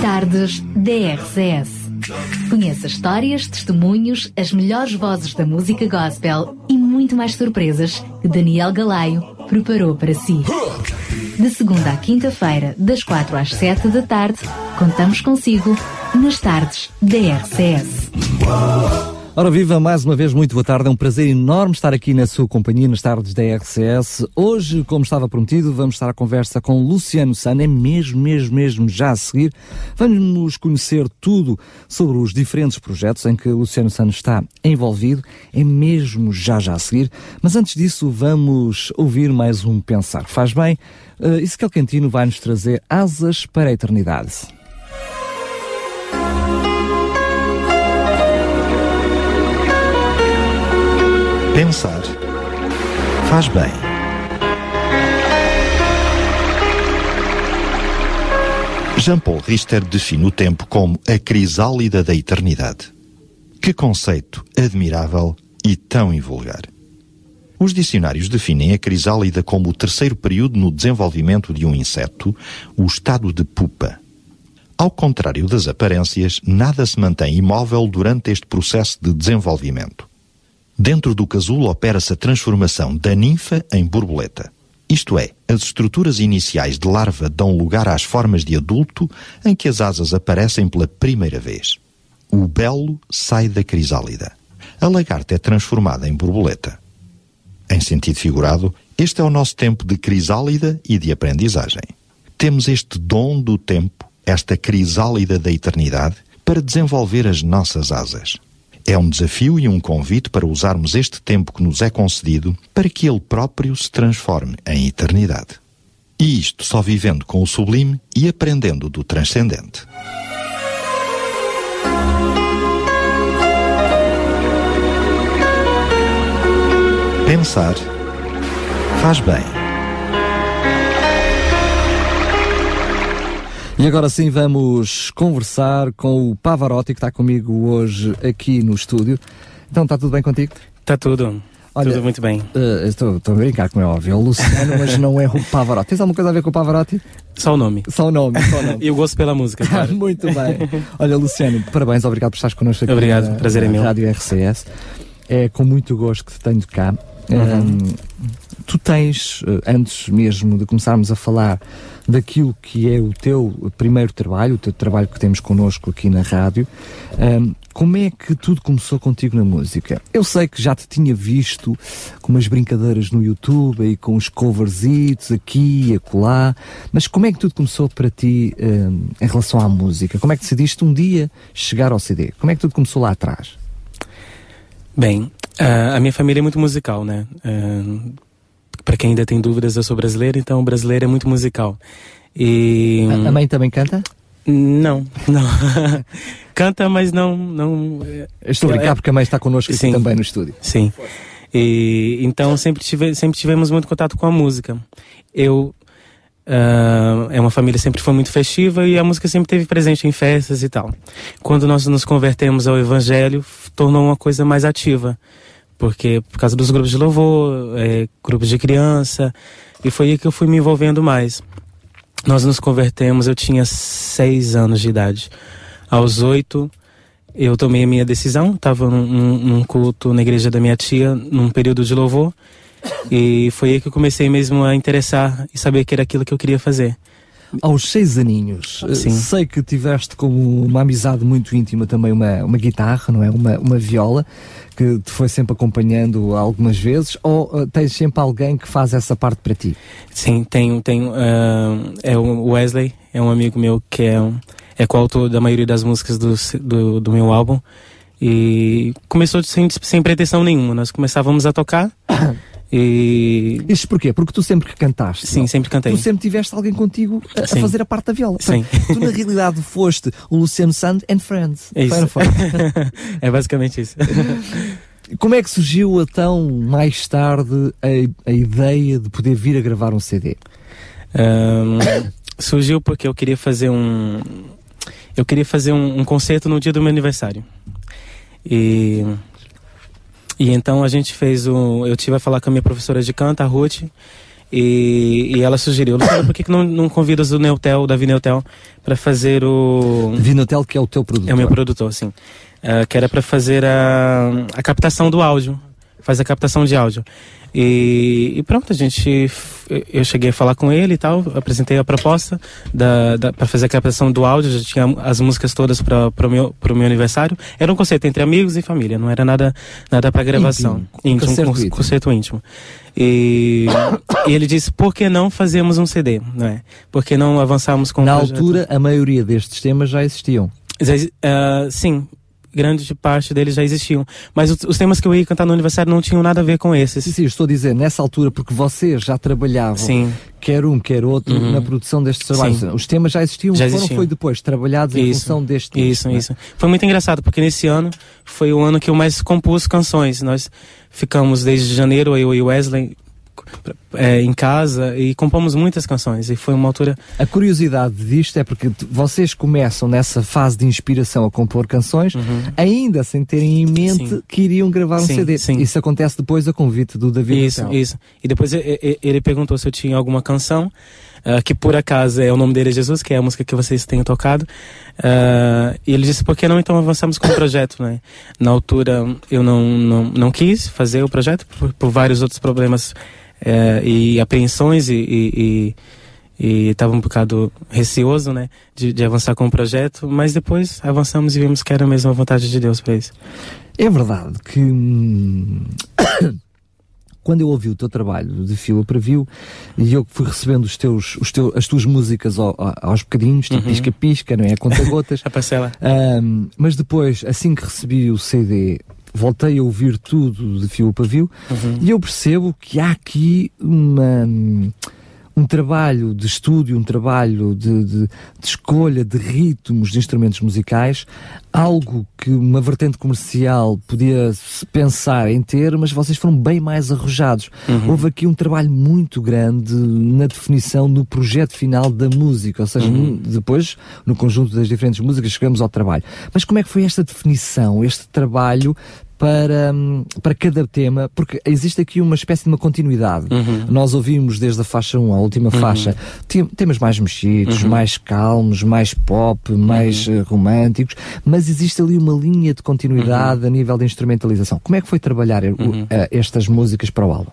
Tardes DRCS. Conheça histórias, testemunhos, as melhores vozes da música gospel e muito mais surpresas que Daniel Galaio preparou para si. De segunda à quinta-feira, das quatro às sete da tarde, contamos consigo nas tardes DRCS. Ora viva, mais uma vez, muito boa tarde. É um prazer enorme estar aqui na sua companhia nas tardes da RCS. Hoje, como estava prometido, vamos estar à conversa com Luciano Sana. É mesmo, mesmo, mesmo já a seguir. Vamos conhecer tudo sobre os diferentes projetos em que Luciano Sana está envolvido. É mesmo já, já a seguir. Mas antes disso, vamos ouvir mais um Pensar. Faz bem? Uh, Ezequiel Cantino vai nos trazer asas para a eternidade. Pensar faz bem. Jean-Paul Richter define o tempo como a crisálida da eternidade. Que conceito admirável e tão invulgar. Os dicionários definem a crisálida como o terceiro período no desenvolvimento de um inseto, o estado de pupa. Ao contrário das aparências, nada se mantém imóvel durante este processo de desenvolvimento. Dentro do casulo opera-se a transformação da ninfa em borboleta. Isto é, as estruturas iniciais de larva dão lugar às formas de adulto em que as asas aparecem pela primeira vez. O belo sai da crisálida. A lagarta é transformada em borboleta. Em sentido figurado, este é o nosso tempo de crisálida e de aprendizagem. Temos este dom do tempo, esta crisálida da eternidade, para desenvolver as nossas asas. É um desafio e um convite para usarmos este tempo que nos é concedido para que ele próprio se transforme em eternidade. E isto só vivendo com o sublime e aprendendo do transcendente. Pensar faz bem. E agora sim vamos conversar com o Pavarotti que está comigo hoje aqui no estúdio. Então está tudo bem contigo? Está tudo. Olha, tudo muito bem. Uh, estou, estou a brincar, como é óbvio. É o Luciano, mas não é o Pavarotti. Tens alguma coisa a ver com o Pavarotti? Só o nome. Só o nome, só o nome. e o gosto pela música, claro. muito bem. Olha, Luciano, parabéns, obrigado por estares connosco aqui obrigado, na, prazer é na meu. Rádio RCS. É com muito gosto que te tenho cá. Uhum. Um, tu tens, antes mesmo de começarmos a falar daquilo que é o teu primeiro trabalho, o teu trabalho que temos connosco aqui na rádio, um, como é que tudo começou contigo na música? Eu sei que já te tinha visto com umas brincadeiras no YouTube e com os coverzitos aqui e acolá, mas como é que tudo começou para ti um, em relação à música? Como é que decidiste um dia chegar ao CD? Como é que tudo começou lá atrás? Bem, Uh, a minha família é muito musical, né? Uh, para quem ainda tem dúvidas, eu sou brasileiro, então brasileiro é muito musical. E a, a mãe também canta? Não, não. canta, mas não, não. Estou a brincar é, porque a mãe está connosco aqui também no estúdio. Sim. E então sempre tive, sempre tivemos muito contato com a música. Eu Uh, é uma família sempre foi muito festiva e a música sempre teve presente em festas e tal. Quando nós nos convertemos ao evangelho, tornou uma coisa mais ativa, porque por causa dos grupos de louvor, é, grupos de criança, e foi aí que eu fui me envolvendo mais. Nós nos convertemos, eu tinha seis anos de idade. Aos oito, eu tomei a minha decisão, estava num, num culto na igreja da minha tia, num período de louvor, e foi aí que eu comecei mesmo a interessar e saber que era aquilo que eu queria fazer. Aos seis aninhos, Sim. sei que tiveste como uma amizade muito íntima também uma, uma guitarra, não é? Uma, uma viola, que te foi sempre acompanhando algumas vezes, ou uh, tens sempre alguém que faz essa parte para ti? Sim, tenho, tenho. Uh, é o Wesley, é um amigo meu que é, um, é coautor da maioria das músicas do, do, do meu álbum. E começou sem, sem pretensão nenhuma. Nós começávamos a tocar. E... Isto porquê? Porque tu sempre que cantaste. Sim, não? sempre cantei. Tu sempre tiveste alguém contigo a, a fazer a parte da viola. Sim. Tu na realidade foste o Luciano Sand and Friends. É, isso. é basicamente isso. Como é que surgiu então, mais tarde, a, a ideia de poder vir a gravar um CD? Um, surgiu porque eu queria fazer um. Eu queria fazer um, um concerto no dia do meu aniversário. E e então a gente fez o. Eu tive a falar com a minha professora de canto, a Ruth, E, e ela sugeriu, Luciano, por que, que não, não convidas o Neutel, o Davi Neutel, para fazer o. Davi Neutel, que é o teu produtor. É o meu produtor, sim. Uh, que era para fazer a, a captação do áudio. Faz a captação de áudio. E, e, pronto, a gente. Eu cheguei a falar com ele e tal, apresentei a proposta da, da para fazer a captação do áudio, já tinha as músicas todas para o meu, meu aniversário. Era um conceito entre amigos e família, não era nada, nada para gravação. Íntimo, íntimo, concerto, concerto íntimo. E, e, ele disse: por que não fazemos um CD? Não é? Por que não avançarmos com Na altura, a maioria destes temas já existiam. Uh, sim, grande parte deles já existiam. Mas os, os, temas que eu ia cantar no aniversário não tinham nada a ver com esses. Sim, sim, estou a dizer, nessa altura, porque vocês já trabalhavam, sim. quer um, quer outro, uhum. na produção destes trabalhos. Sim. Os temas já existiam, já foram existiam. foi depois trabalhados em isso, função deste Isso, isso. Foi muito engraçado, porque nesse ano foi o ano que eu mais compus canções. Nós ficamos desde janeiro, eu e Wesley, é, em casa e compomos muitas canções e foi uma altura. A curiosidade disto é porque vocês começam nessa fase de inspiração a compor canções, uhum. ainda sem terem em mente sim. que iriam gravar um sim, CD. Sim. Isso acontece depois a convite do David. Isso, isso. E depois ele perguntou se eu tinha alguma canção. Uh, que por acaso é o nome dele é Jesus, que é a música que vocês têm tocado. Uh, e ele disse, por que não então avançamos com o projeto, né? Na altura eu não, não, não quis fazer o projeto por, por vários outros problemas é, e apreensões e estava um bocado receoso, né, de, de, avançar com o projeto, mas depois avançamos e vimos que era mesmo a vontade de Deus para isso. É verdade que quando eu ouvi o teu trabalho de fila preview e eu fui recebendo os teus, os teus, as tuas músicas ao, aos bocadinhos, tipo pisca-pisca, não é? Conta-gotas. a parcela. Um, mas depois, assim que recebi o CD, voltei a ouvir tudo de fio a pavio uhum. e eu percebo que há aqui uma, um trabalho de estúdio, um trabalho de, de, de, escolha de ritmos de instrumentos musicais, algo que uma vertente comercial podia pensar em ter, mas vocês foram bem mais arrojados. Uhum. Houve aqui um trabalho muito grande na definição no projeto final da música, ou seja, uhum. depois, no conjunto das diferentes músicas, chegamos ao trabalho. Mas como é que foi esta definição, este trabalho para, para cada tema, porque existe aqui uma espécie de uma continuidade. Uhum. Nós ouvimos desde a faixa 1 à última uhum. faixa temas mais mexidos, uhum. mais calmos, mais pop, mais uh, românticos, mas existe ali uma linha de continuidade a nível de instrumentalização. Como é que foi trabalhar uh, estas músicas para o álbum?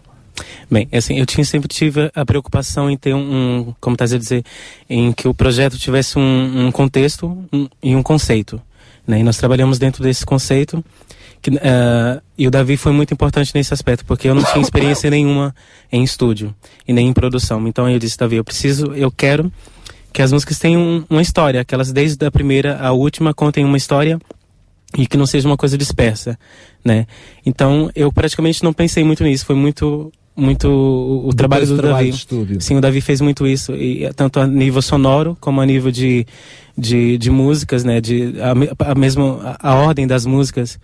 Bem, assim, eu tinha sempre tive a preocupação em ter um, um como estás a dizer, em que o projeto tivesse um, um contexto um, e um conceito, né? E nós trabalhamos dentro desse conceito que, uh, e o Davi foi muito importante nesse aspecto, porque eu não tinha experiência nenhuma em estúdio e nem em produção. Então eu disse, Davi, eu preciso, eu quero que as músicas tenham uma história, que elas desde a primeira à última contem uma história e que não seja uma coisa dispersa, né? Então eu praticamente não pensei muito nisso, foi muito muito o, o trabalho do trabalho Davi. Sim, o Davi fez muito isso, e tanto a nível sonoro como a nível de, de, de músicas, né? De a, a mesmo a, a ordem das músicas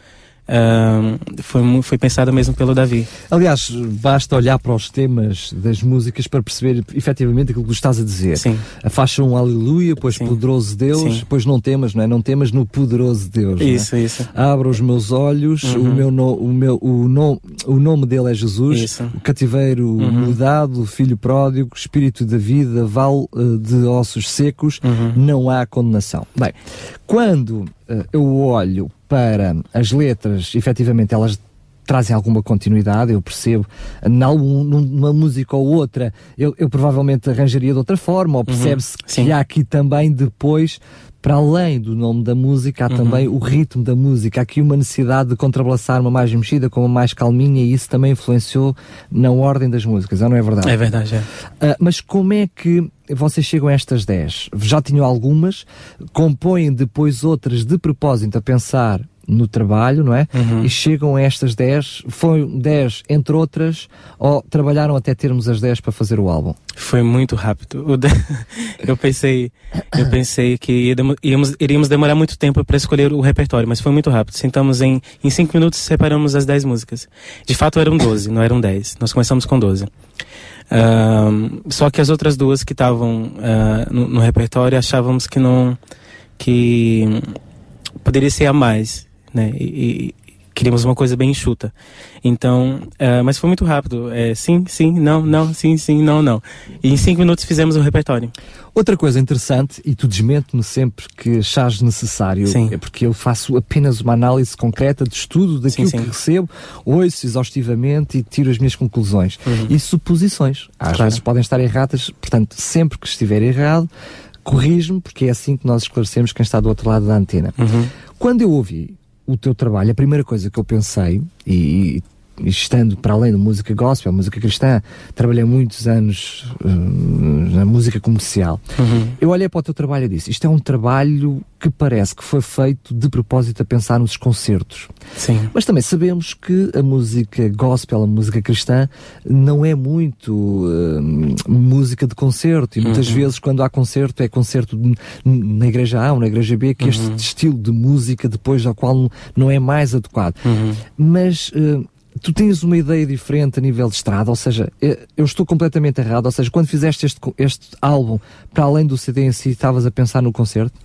foi, foi pensada mesmo pelo Davi. Aliás, basta olhar para os temas das músicas para perceber efetivamente aquilo que estás a dizer. Sim. A faixa um Aleluia, depois Sim. Poderoso Deus, Sim. depois não temas, não é? Não temas no Poderoso Deus. Isso, é? isso. Abra os meus olhos, Uhum. o, meu no, o, meu, o, no, o nome dele é Jesus, Isso. o cativeiro Uhum. mudado, filho pródigo, espírito da vida, vale eh, de ossos secos, Uhum. não há condenação. Bem, quando eh, eu olho para as letras, efetivamente elas trazem alguma continuidade, eu percebo, num, numa música ou outra, eu, eu provavelmente arranjaria de outra forma, ou percebe-se que Sim. há aqui também depois, para além do nome da música, há Uhum. também o ritmo da música, há aqui uma necessidade de contrabalançar uma mais mexida com uma mais calminha e isso também influenciou na ordem das músicas, não é verdade? É verdade, é. Ah, mas como é que vocês chegam a estas 10? Já tinham algumas, compõem depois outras de propósito a pensar no trabalho, não é? Uhum. E chegam a estas 10, foi 10 entre outras, ou trabalharam até termos as 10 para fazer o álbum? Foi muito rápido. Eu pensei, eu pensei que ia demo- íamos, iríamos demorar muito tempo para escolher o repertório, mas foi muito rápido. Sentamos em em cinco minutos separamos as 10 músicas. De fato eram 12, não eram 10. Nós começamos com 12. Ahn, só que as outras duas que estavam ah, no, no repertório achávamos que não que poderia ser a mais, né? E, e- queríamos uma coisa bem enxuta. Então, uh, mas foi muito rápido. É, sim, sim, não, não, sim, sim, não, não. E em cinco minutos fizemos o repertório. Outra coisa interessante, e tu desmente-me sempre que achares necessário, Sim. é porque eu faço apenas uma análise concreta de estudo daquilo Sim, sim. que recebo, ouço exaustivamente e tiro as minhas conclusões. E suposições. Às Uhum. Claro. vezes podem estar erradas, portanto, sempre que estiver errado, corrijo-me, porque é assim que nós esclarecemos quem está do outro lado da antena. Uhum. Quando eu ouvi o teu trabalho, a primeira coisa que eu pensei, e, estando para além da música gospel, música cristã, trabalhei muitos anos hum, na música comercial. Eu olhei para o teu trabalho e disse: Isto é um trabalho que parece que foi feito de propósito a pensar nos concertos. Sim. Mas também sabemos que a música gospel, a música cristã, não é muito hum, música de concerto. E muitas vezes, quando há concerto, é concerto na igreja A ou na igreja B, que este estilo de música, depois ao qual não é mais adequado. Mas. hum, Tu tens uma ideia diferente a nível de estrada, ou seja, eh, eu estou completamente errado, ou seja, quando fizeste este, este álbum, para além do CD em si, estavas a pensar no concerto?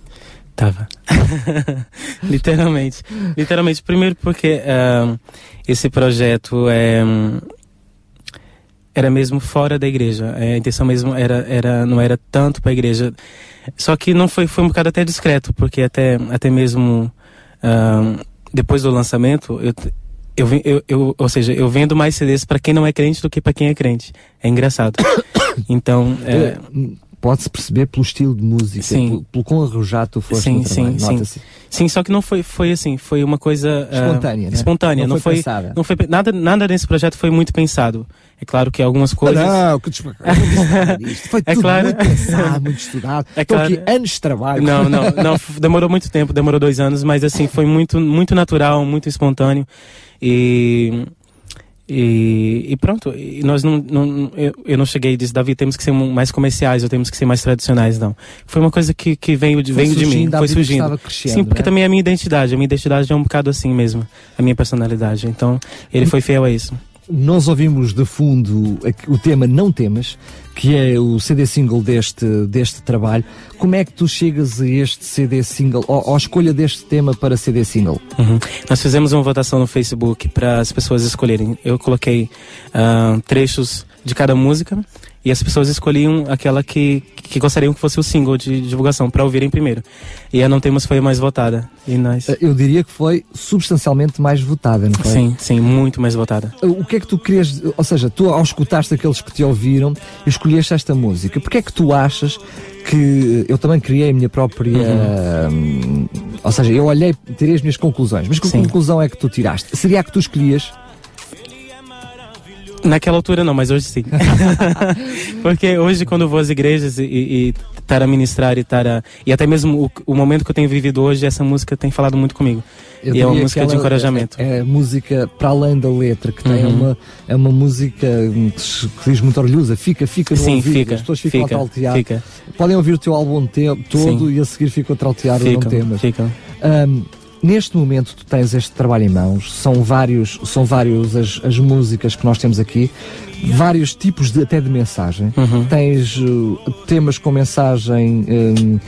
Tava. Literalmente. Literalmente. Primeiro porque esse projeto é, era mesmo fora da igreja. A intenção mesmo era, era, não era tanto para a igreja. Só que não foi, foi um bocado até discreto, porque até, até mesmo depois do lançamento, eu, eu, eu, eu, ou seja, eu vendo mais CDs para quem não é crente do que para quem é crente. É engraçado. Então, é, Eh, Pode-se perceber pelo estilo de música, Sim. pelo, pelo quão arrojado tu foste Sim, no trabalho. sim, sim. Sim, só que não foi, foi assim, foi uma coisa ah, Espontânea, né? espontânea, Não não, foi não foi nada, nada nesse projeto foi muito pensado. É claro que algumas coisas. Não, que eu não nada disto. Foi É tudo claro. muito pensado, muito estudado. É Estou claro. aqui anos de trabalho. Não, não, não, demorou muito tempo, demorou dois anos, mas assim, foi muito, muito natural, muito espontâneo. E, e, e pronto, e nós não, não eu, eu não cheguei e disse, Davi, temos que ser mais comerciais, ou temos que ser mais tradicionais, não. Foi uma coisa que, que veio, de, veio de mim, foi surgindo. Sim, porque né? também é a minha identidade, a minha identidade é um bocado assim mesmo, a minha personalidade. Então, ele foi fiel a isso. Nós ouvimos de fundo o tema Não Temas, que é o CD single deste, deste trabalho. Como é que tu chegas a este CD single, ou, a escolha deste tema para CD single? Uhum. Nós fizemos uma votação no Facebook para as pessoas escolherem. Eu coloquei ah, trechos de cada música e as pessoas escolhiam aquela que, que gostariam que fosse o single de divulgação para ouvirem primeiro. E a Não Temos foi a mais votada. E nós. Eu diria que foi substancialmente mais votada, não foi? Sim, sim, muito mais votada. O que é que tu querias, ou seja, tu ao escutaste aqueles que te ouviram, escolheste esta música. Porquê é que tu achas que eu também criei a minha própria, hum, ou seja, eu olhei, tirei as minhas conclusões, mas que Sim. conclusão é que tu tiraste? Seria a que tu escolhias? Naquela altura não, mas hoje sim. Porque hoje quando eu vou às igrejas e, estar a ministrar e estar a, E até mesmo o, o momento que eu tenho vivido hoje, essa música tem falado muito comigo. Eu e é uma música de encorajamento. É, é música para além da letra, que tem Uhum. uma, é uma música hum, que que diz muito orgulhosa, fica, fica no Sim, ouvido, fica. as pessoas ficam a Fica, trautear. fica, Podem ouvir o teu álbum te- todo Sim. e a seguir ficam a trautear o não fica, temas. Neste momento tu tens este trabalho em mãos, são vários, são vários as, as músicas que nós temos aqui, vários tipos de, até de mensagem. Uhum. Tens uh, temas com mensagem um,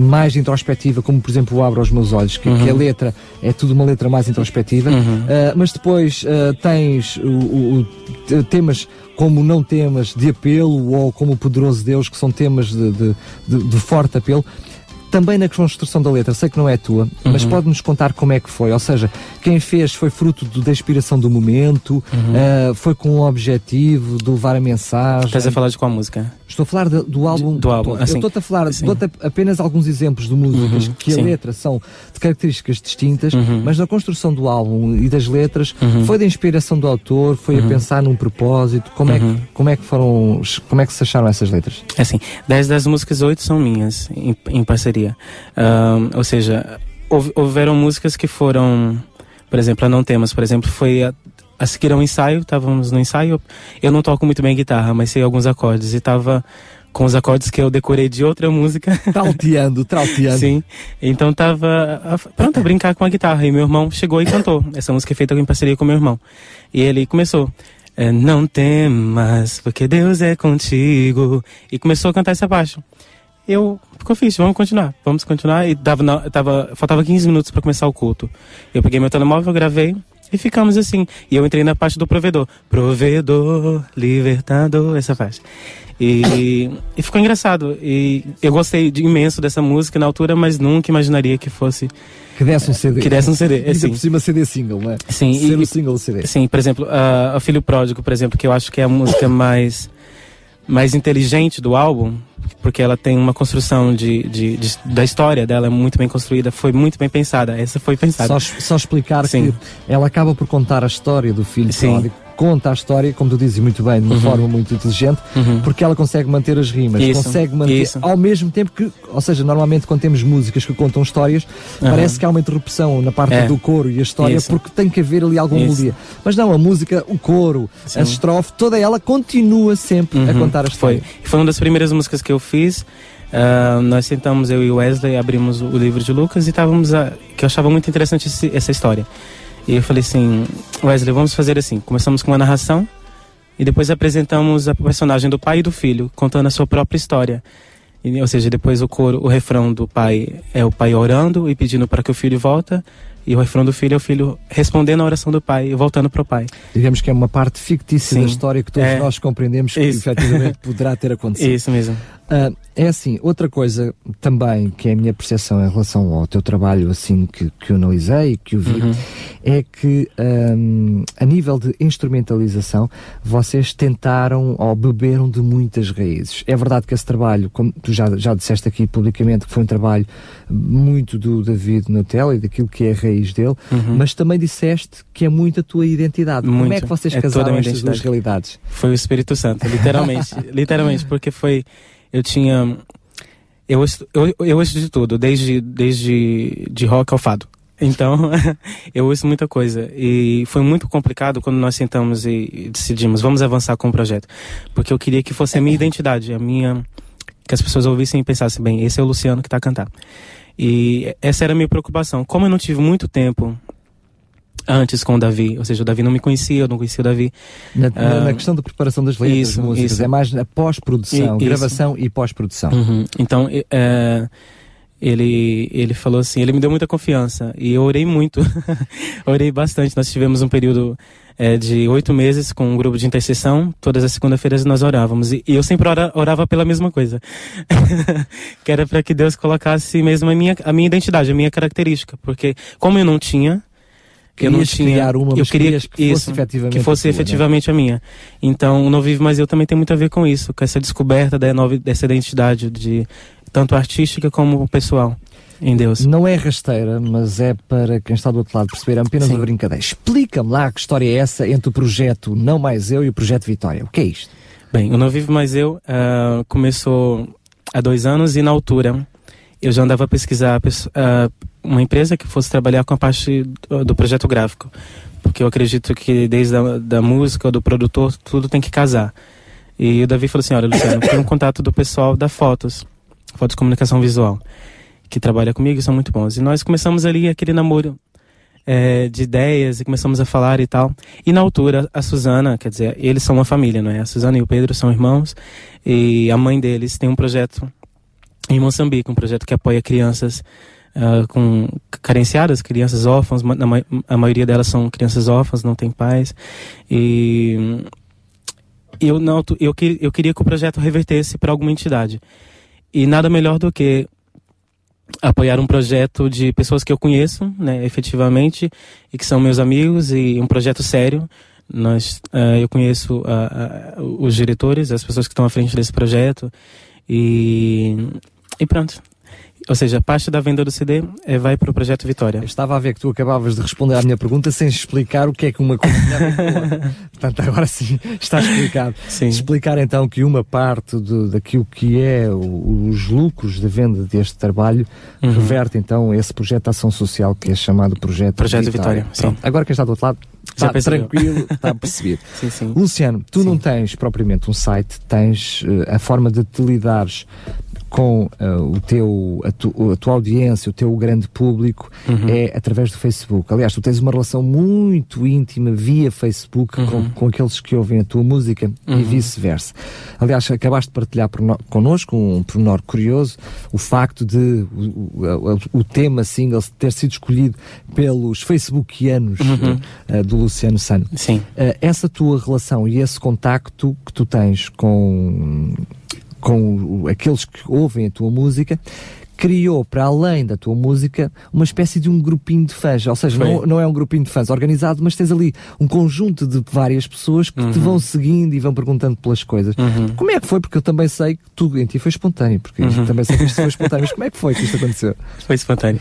mais introspectiva, como por exemplo o Abra os Meus Olhos, que, que a letra é tudo uma letra mais introspectiva, Uhum. Uh, mas depois uh, tens o, o- o- te- temas como não temas de apelo ou como o poderoso Deus, que são temas de, de- de- de forte apelo. Também na construção da letra, sei que não é tua, mas Uhum. pode-nos contar como é que foi. Ou seja, quem fez foi fruto do- da inspiração do momento, uh, foi com o objetivo de levar a mensagem. Uhum. Estás a falar de qual música? Estou a falar de- do álbum. do álbum, assim. Eu estou-te a falar, Sim. dou-te apenas alguns exemplos de músicas Uhum, que a sim. letra são de características distintas, Uhum. mas na construção do álbum e das letras Uhum. foi da inspiração do autor, foi a pensar num propósito. Como, é Uhum. que, como é que foram, como é que se acharam essas letras? É Assim, 10 das músicas, 8 são minhas, em, em parceria. Ahn, ou seja, houve- houveram músicas que foram, por exemplo, a Não Temas, por exemplo, foi a, a seguir ao ensaio, estávamos no ensaio, eu não toco muito bem guitarra, mas sei alguns acordes, e estava com os acordes que eu decorei de outra música. Trauteando, trauteando. Sim, então tava a- pronto a brincar com a guitarra e meu irmão chegou e cantou. Essa música é feita em parceria com meu irmão. E ele começou. é, não temas, porque Deus é contigo. E começou a cantar essa parte. Eu ficou fixe, vamos continuar, vamos continuar. E dava, na- tava, faltava 15 minutos para começar o culto. Eu peguei meu telemóvel, gravei E ficamos assim. E eu entrei na parte do provedor. Provedor, libertador, essa parte. E, e ficou engraçado. E eu gostei de, imenso dessa música na altura, mas nunca imaginaria que fosse. Que desse um CD. Que desse um CD. É, sim. por cima CD single, não é? Sim. Ser e, o single CD. Sim, por exemplo, uh, O Filho Pródigo, por exemplo, que eu acho que é a música mais mais inteligente do álbum, porque ela tem uma construção de, de, de, da história dela é muito bem construída, foi muito bem pensada. Essa foi pensada. Só, só explicar Sim. que ela acaba por contar a história do filho Sim. pródigo conta a história, como tu dizes muito bem, de uma uhum. forma muito inteligente, uhum. porque ela consegue manter as rimas, isso, consegue manter isso. ao mesmo tempo que, ou seja, normalmente quando temos músicas que contam histórias, uhum. parece que há uma interrupção na parte é. do coro e a história, isso. porque tem que haver ali alguma melodia. Mas não, a música, o coro, Sim. a estrofe, toda ela continua sempre a Uhum. contar a história. Foi. Foi uma das primeiras músicas que eu fiz. Uh, nós sentamos, eu e o Wesley, abrimos o livro de Lucas e estávamos. A, que eu achava muito interessante esse, essa história. E eu falei assim: Wesley, vamos fazer assim. Começamos com uma narração e depois apresentamos a personagem do pai e do filho, contando a sua própria história. E, ou seja, depois o coro, o refrão do pai é o pai orando e pedindo para que o filho volta, e o refrão do filho é o filho respondendo a oração do pai e voltando para o pai. Digamos que é uma parte fictícia Sim. da história que todos É. nós compreendemos que Isso. efetivamente poderá ter acontecido. Isso mesmo. Ah, é assim, outra coisa também que é a minha percepção em relação ao teu trabalho, assim, que, que eu analisei, que eu vi, Uhum. é que ahm, a nível de instrumentalização, vocês tentaram ou beberam de muitas raízes. É verdade que esse trabalho, como tu já, já disseste aqui publicamente, que foi um trabalho muito do David Nutella e daquilo que é a raiz dele, Uhum. mas também disseste que é muito a tua identidade. Como é Muito. que vocês É casaram estas duas realidades? Foi o Espírito Santo, literalmente. literalmente, porque foi. Eu tinha. Eu eu, eu ouço de tudo, desde, desde de rock ao fado. Então, eu ouço muita coisa. E foi muito complicado quando nós sentamos e, e decidimos, vamos avançar com o projeto. Porque eu queria que fosse a minha identidade, a minha. Que as pessoas ouvissem e pensassem, bem, esse é o Luciano que está a cantar. E essa era a minha preocupação. Como eu não tive muito tempo antes com o Davi, ou seja, o Davi não me conhecia, eu não conhecia o Davi. Na, na- Ah, na questão da preparação das letras, isso, músicas, isso. é mais a pós-produção, gravação e pós-produção. Uhum. Então, é, ele, ele falou assim, ele me deu muita confiança e eu orei muito, orei bastante. Nós tivemos um período é, de oito meses com um grupo de intercessão. Todas as segunda-feiras nós orávamos e, e eu sempre ora- orava pela mesma coisa, que era para que Deus colocasse mesmo a minha, a minha identidade, a minha característica, porque como eu não tinha eu não tinha, criar uma, eu queria que fosse isso, efetivamente que fosse a tua, né? efetivamente a minha. Então, o Não Vive Mais Eu também tem muito a ver com isso, com essa descoberta da nova, dessa identidade de tanto artística como pessoal em Deus. Não é rasteira, mas é para quem está do outro lado perceber apenas Sim. uma brincadeira. Explica-me lá que história é essa entre o projeto Não Mais Eu e o projeto Vitória. O que é isto? Bem, o Não Vive Mais Eu ah, começou há dois anos e na altura eu já andava a pesquisar ah, uma empresa que fosse trabalhar com a parte do, projeto gráfico. Porque eu acredito que desde a da música, do produtor, tudo tem que casar. E o Davi falou assim, olha Luciano, tem um contato do pessoal da Fotos, Fotos Comunicação Visual, que trabalha comigo e são muito bons. E nós começamos ali aquele namoro é, de ideias e começamos a falar e tal. E na altura, a Suzana, quer dizer, eles são uma família, não é? A Suzana e o Pedro são irmãos e a mãe deles tem um projeto em Moçambique, um projeto que apoia crianças ah, com carenciadas, crianças órfãs, ma- a maioria delas são crianças órfãs, não têm pais. E eu não, eu, que- eu queria que o projeto revertesse para alguma entidade. E nada melhor do que apoiar um projeto de pessoas que eu conheço, né, efetivamente, e que são meus amigos e um projeto sério. Nós, ah, eu conheço ah, ah, os diretores, as pessoas que estão à frente desse projeto e e pronto. Ou seja, parte da venda do CD eh, vai para o projeto Vitória. Eu estava a ver que tu acabavas de responder à minha pergunta sem explicar o que é que uma coisa a a. Portanto, agora sim está explicado. Sim. Explicar então que uma parte do, daquilo que é o- os lucros da venda deste trabalho Uhum. reverte então esse projeto de ação social que é chamado Projeto, Projeto Vitória, sim. Pronto, Agora quem está do outro lado está tranquilo, está a perceber. Sim, sim. Luciano, tu Sim. não tens propriamente um site, tens eh, a forma de te lidares com uh, o teu, a, tu, a, tua audiência, o teu grande público, uhum. é através do Facebook. Aliás, tu tens uma relação muito íntima via Facebook uhum. com, com, aqueles que ouvem a tua música uhum. e vice-versa. Aliás, acabaste de partilhar connosco um pormenor curioso, o facto de o, o, o tema single ter sido escolhido pelos Facebookianos uh, do Luciano Sano. Sim. Uh, essa tua relação e esse contacto que tu tens com com aqueles que ouvem a tua música, criou, para além da tua música, uma espécie de um grupinho de fãs. Ou seja, não, não, é um grupinho de fãs organizado, mas tens ali um conjunto de várias pessoas que uhum. te vão seguindo e vão perguntando pelas coisas. Uhum. Como é que foi? Porque eu também sei que tudo em ti foi espontâneo, porque uhum. também sei que isto foi espontâneo. Mas como é que foi que isto aconteceu? Foi espontâneo.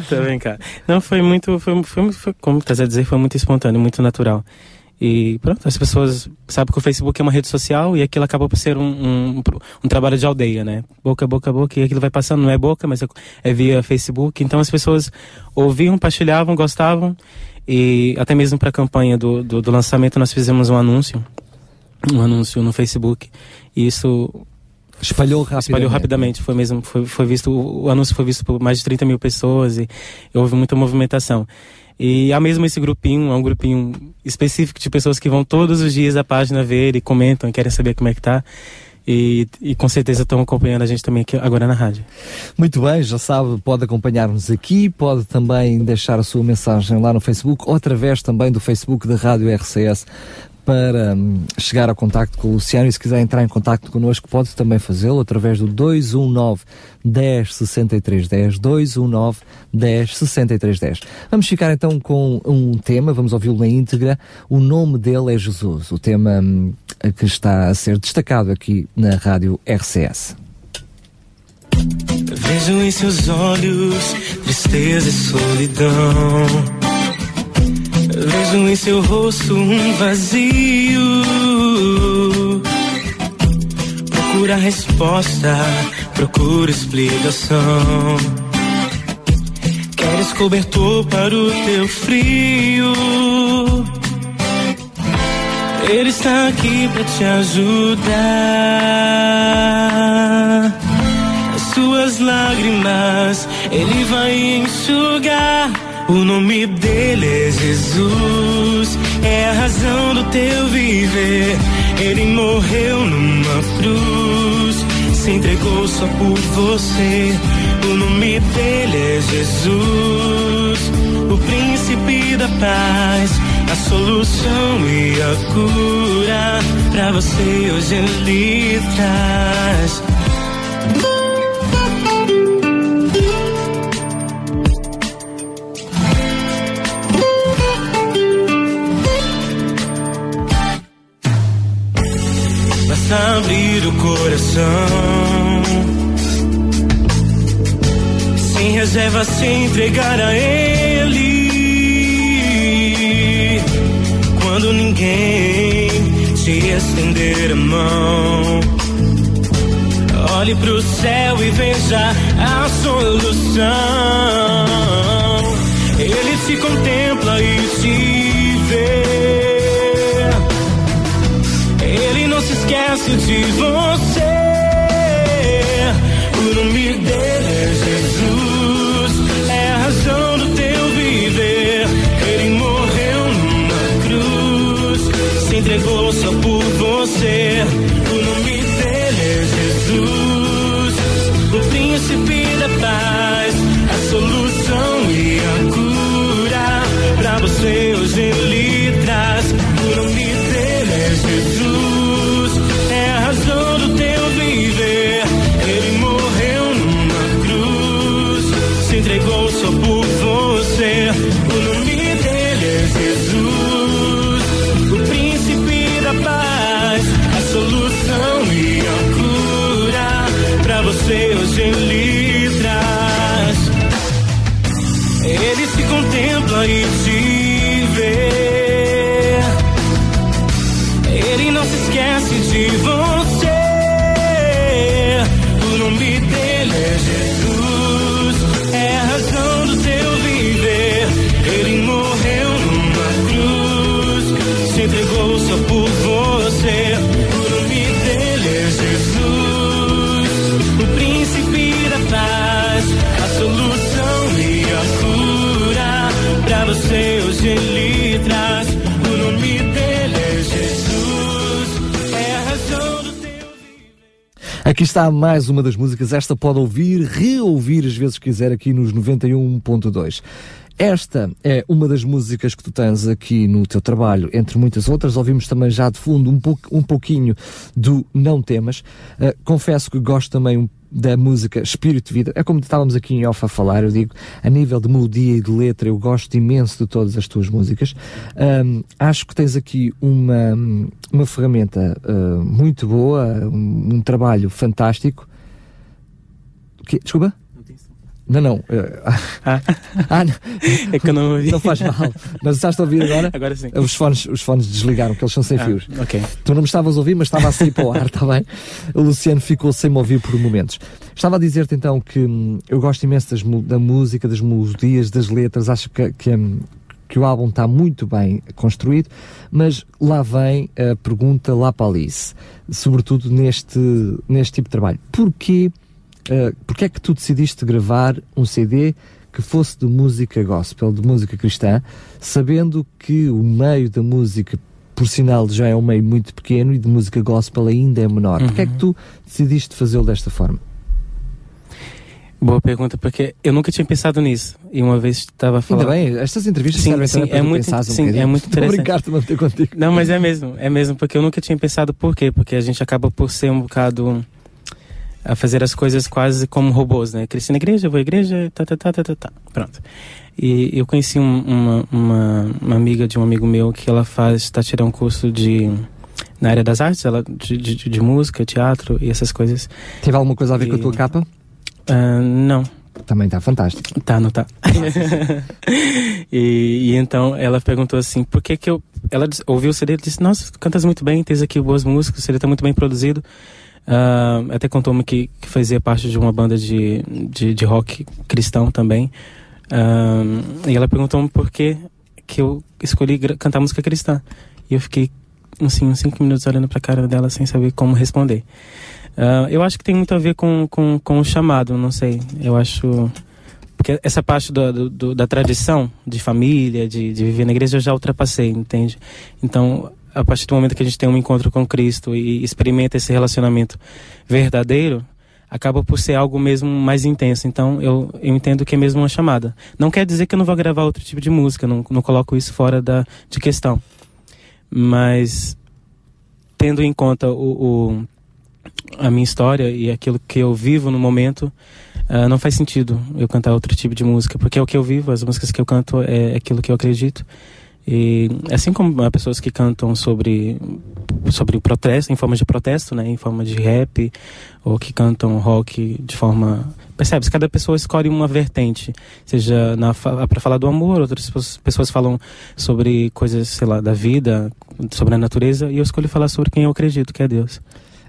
Está bem, cara. Não, foi muito, foi, foi, foi como estás a dizer, foi muito espontâneo, muito natural. E pronto, as pessoas sabem que o Facebook é uma rede social e aquilo acaba por ser um, um, um, trabalho de aldeia, né? Boca, boca, boca, e aquilo vai passando, não é boca, mas é, é via Facebook. Então as pessoas ouviam, partilhavam, gostavam. E até mesmo para a campanha do, do, do, lançamento nós fizemos um anúncio, um anúncio no Facebook. E isso espalhou rapidamente. Espalhou rapidamente. Foi mesmo, foi, foi visto, o anúncio foi visto por mais de 30 mil pessoas e houve muita movimentação. E há mesmo esse grupinho, é um grupinho específico de pessoas que vão todos os dias à página ver e comentam querem saber como é que tá. E, e, com certeza estão acompanhando a gente também aqui agora na rádio. Muito bem, já sabe, pode acompanhar-nos aqui, pode também deixar a sua mensagem lá no Facebook ou através também do Facebook da Rádio RCS para hum, chegar a contacto com o Luciano e se quiser entrar em contacto connosco pode também fazê-lo através do 219 10 63 10 219 10 63 10. Vamos ficar então com um tema, vamos ouvi-lo na íntegra. O nome dele é Jesus, o tema hum, que está a ser destacado aqui na rádio RCS. Vejo em seus olhos tristeza e solidão Vejo em seu rosto um vazio. Procura resposta, procura explicação. Queres cobertor para o teu frio. Ele está aqui para te ajudar. As suas lágrimas ele vai enxugar. O nome dele é Jesus, é a razão do teu viver. Ele morreu numa cruz, se entregou só por você. O nome dele é Jesus, o príncipe da paz, a solução e a cura. Pra você hoje ele traz. Abrir o coração. Sem reserva, se entregar a Ele. Quando ninguém te estender a mão. Olhe pro céu e veja a solução. Ele te contempla e esquece de você. O nome dele é Jesus, é a razão do teu Aqui está mais uma das músicas. Esta pode ouvir, reouvir às vezes quiser aqui nos 91.2. Esta é uma das músicas que tu tens aqui no teu trabalho, entre muitas outras. Ouvimos também já de fundo um, pouco, um pouquinho do Não Temas. Uh, confesso que gosto também da música Espírito de Vida. É como estávamos aqui em off a falar, eu digo, a nível de melodia e de letra, eu gosto imenso de todas as tuas músicas. Um, acho que tens aqui uma, uma ferramenta uh, muito boa, um, um trabalho fantástico. Que, desculpa? Não, não. Ah. ah não. É que eu não ouvi. Não faz mal. Mas estás a ouvir agora? Agora sim. Os fones, os fones desligaram, porque eles são sem ah, fios. Ok. Tu não me estavas a ouvir, mas estava a sair para o ar, está bem? O Luciano ficou sem me ouvir por momentos. Estava a dizer-te então que hum, eu gosto imenso das, da música, das melodias, das letras. Acho que, que, hum, que o álbum está muito bem construído, mas lá vem a pergunta lá para Alice, sobretudo neste, neste tipo de trabalho. Porquê? Uh, porque é que tu decidiste gravar um CD que fosse de música gospel, de música cristã, sabendo que o meio da música, por sinal, já é um meio muito pequeno e de música gospel ainda é menor? Uhum. Porquê é que tu decidiste fazê-lo desta forma? Boa pergunta, porque eu nunca tinha pensado nisso. E uma vez estava falando. Ainda bem, estas entrevistas sim, servem sim, é muito, pensar sim, um é muito interessante. manter contigo. Não, mas é mesmo, é mesmo, porque eu nunca tinha pensado por quê? Porque a gente acaba por ser um bocado a fazer as coisas quase como robôs, né? Cresci na igreja, vou à igreja, tá, tá, tá, tá, tá, tá. Pronto. E eu conheci um, uma, uma, uma, amiga de um amigo meu que ela faz, está tirando um curso de na área das artes, ela de, de, de, música, teatro e essas coisas. Teve alguma coisa a ver e, com a tua capa? Uh, não. Também está fantástico. Tá, não tá. e, e, então ela perguntou assim, por que que eu... Ela ouviu o CD e disse, nossa, cantas muito bem, tens aqui boas músicas, o CD está muito bem produzido. Uh, até contou-me que, que, fazia parte de uma banda de, de, de rock cristão também. Uh, e ela perguntou-me por que, que eu escolhi cantar música cristã. E eu fiquei assim, uns cinco minutos olhando para a cara dela sem saber como responder. Uh, eu acho que tem muito a ver com, com, com o chamado, não sei. Eu acho. Porque essa parte do, do, da tradição de família, de, de viver na igreja, eu já ultrapassei, entende? Então, a partir do momento que a gente tem um encontro com Cristo e experimenta esse relacionamento verdadeiro, acaba por ser algo mesmo mais intenso. Então eu, eu entendo que é mesmo uma chamada. Não quer dizer que eu não vou gravar outro tipo de música, não, não coloco isso fora da, de questão. Mas tendo em conta o, o a minha história e aquilo que eu vivo no momento, uh, não faz sentido eu cantar outro tipo de música, porque é o que eu vivo, as músicas que eu canto é aquilo que eu acredito. E assim como há pessoas que cantam sobre sobre protesto, em forma de protesto, né, em forma de rap, ou que cantam rock de forma percebe? Cada pessoa escolhe uma vertente, seja para falar do amor, outras pessoas falam sobre coisas, sei lá, da vida, sobre a natureza, e eu escolhi falar sobre quem eu acredito, que é Deus.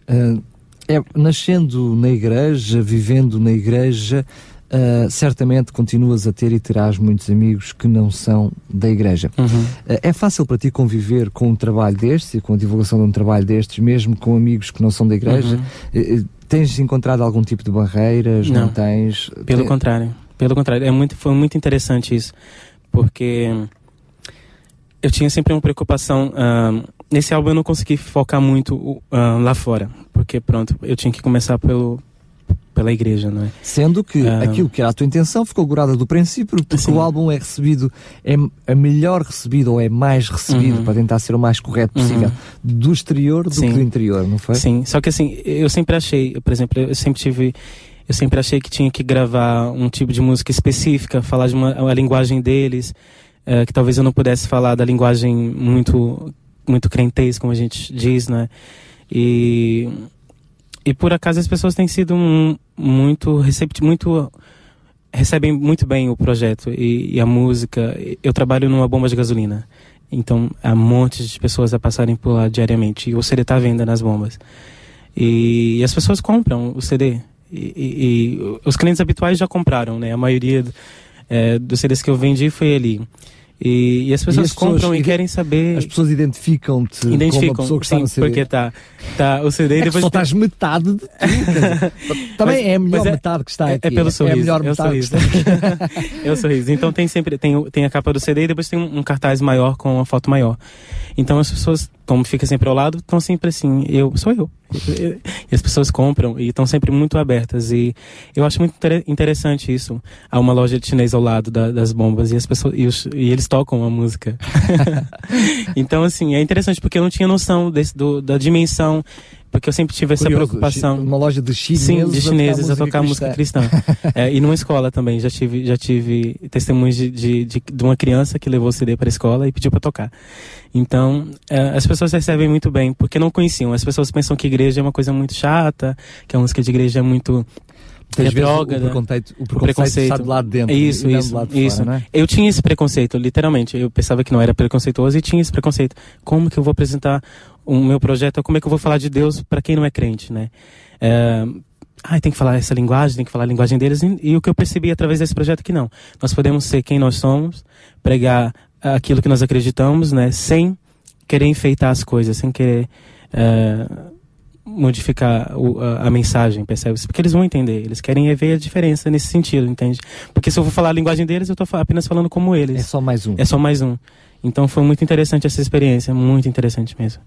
Uh, é, nascendo na igreja, vivendo na igreja, Uh, certamente continuas a ter e terás muitos amigos que não são da igreja. Uhum. Uh, é fácil para ti conviver com um trabalho destes e com a divulgação de um trabalho destes, mesmo com amigos que não são da igreja? Uhum. Uh, tens encontrado algum tipo de barreiras? Não, não tens? Pelo Tem... contrário. Pelo contrário, é muito, foi muito interessante isso, porque eu tinha sempre uma preocupação. nesse álbum eu não consegui focar muito lá fora, porque pronto, eu tinha que começar pelo pela igreja, não é? Sendo que ah. aquilo que era a tua intenção ficou gurada do princípio, porque Sim. o álbum é recebido, é, é melhor recebido ou é mais recebido, uhum. para tentar ser o mais correto possível, uhum. do exterior do Sim. que do interior, não foi? Sim, só que assim, eu sempre achei, por exemplo, eu sempre tive eu sempre achei que tinha que gravar um tipo de música específica, falar de uma a linguagem deles, uh, que talvez eu não pudesse falar da linguagem muito muito crentez, como a gente diz, né? E e por acaso as pessoas têm sido muito receptivas, muito recebem muito bem o projeto e, e, a música. Eu trabalho numa bomba de gasolina, então há um monte de pessoas a passarem por lá diariamente e o CD está à venda nas bombas. E, e, as pessoas compram o CD. E, e, os clientes habituais já compraram, né? A maioria é, dos CDs que eu vendi foi ali. E, e as pessoas e as compram pessoas, e querem saber. As pessoas identificam-te identificam, como pessoa que está sim, no CD. porque tá, tá o CD é depois. Só estás metade de. Também mas, é a melhor é, metade que está é, aqui. É pelo sorriso. É a melhor é metade sorriso. é o sorriso. Então tem sempre tem, tem a capa do CD e depois tem um, um cartaz maior com uma foto maior. Então as pessoas como fica sempre ao lado, estão sempre assim, eu sou eu. E as pessoas compram e estão sempre muito abertas. E eu acho muito interessante isso. Há uma loja de chinês ao lado da, das bombas e as pessoas e, os, e eles tocam a música. então, assim, é interessante porque eu não tinha noção desse, do, da dimensão porque eu sempre tive essa Curioso, preocupação. Uma loja de chineses, Sim, de chineses a a tocar música cristã. é, e numa escola também, já tive, já tive testemunhos de, de, de, de uma criança que levou o CD para a escola e pediu para tocar. Então, é, as pessoas recebem muito bem, porque não conheciam. As pessoas pensam que igreja é uma coisa muito chata, que a música de igreja é muito Muitas vezes o preconceito, o preconceito, preconceito está do lado de dentro. Isso, isso, isso. Fora, é? Eu tinha esse preconceito, literalmente. Eu pensava que não era preconceituoso e tinha esse preconceito. Como que eu vou apresentar o meu projeto? Como é que eu vou falar de Deus para quem não é crente, né? É, ah, tem que falar essa linguagem, tem que falar a linguagem deles. E, e o que eu percebi através desse projeto é que não. Nós podemos ser quem nós somos, pregar aquilo que nós acreditamos, né? Sem querer enfeitar as coisas, sem querer... Uh, modificar o, a, a, mensagem, percebe? Porque eles vão entender, eles querem ver a diferença nesse sentido, entende? Porque se eu for falar a linguagem deles, eu estou apenas falando como eles. É só mais um. É só mais um. Então foi muito interessante essa experiência, muito interessante mesmo.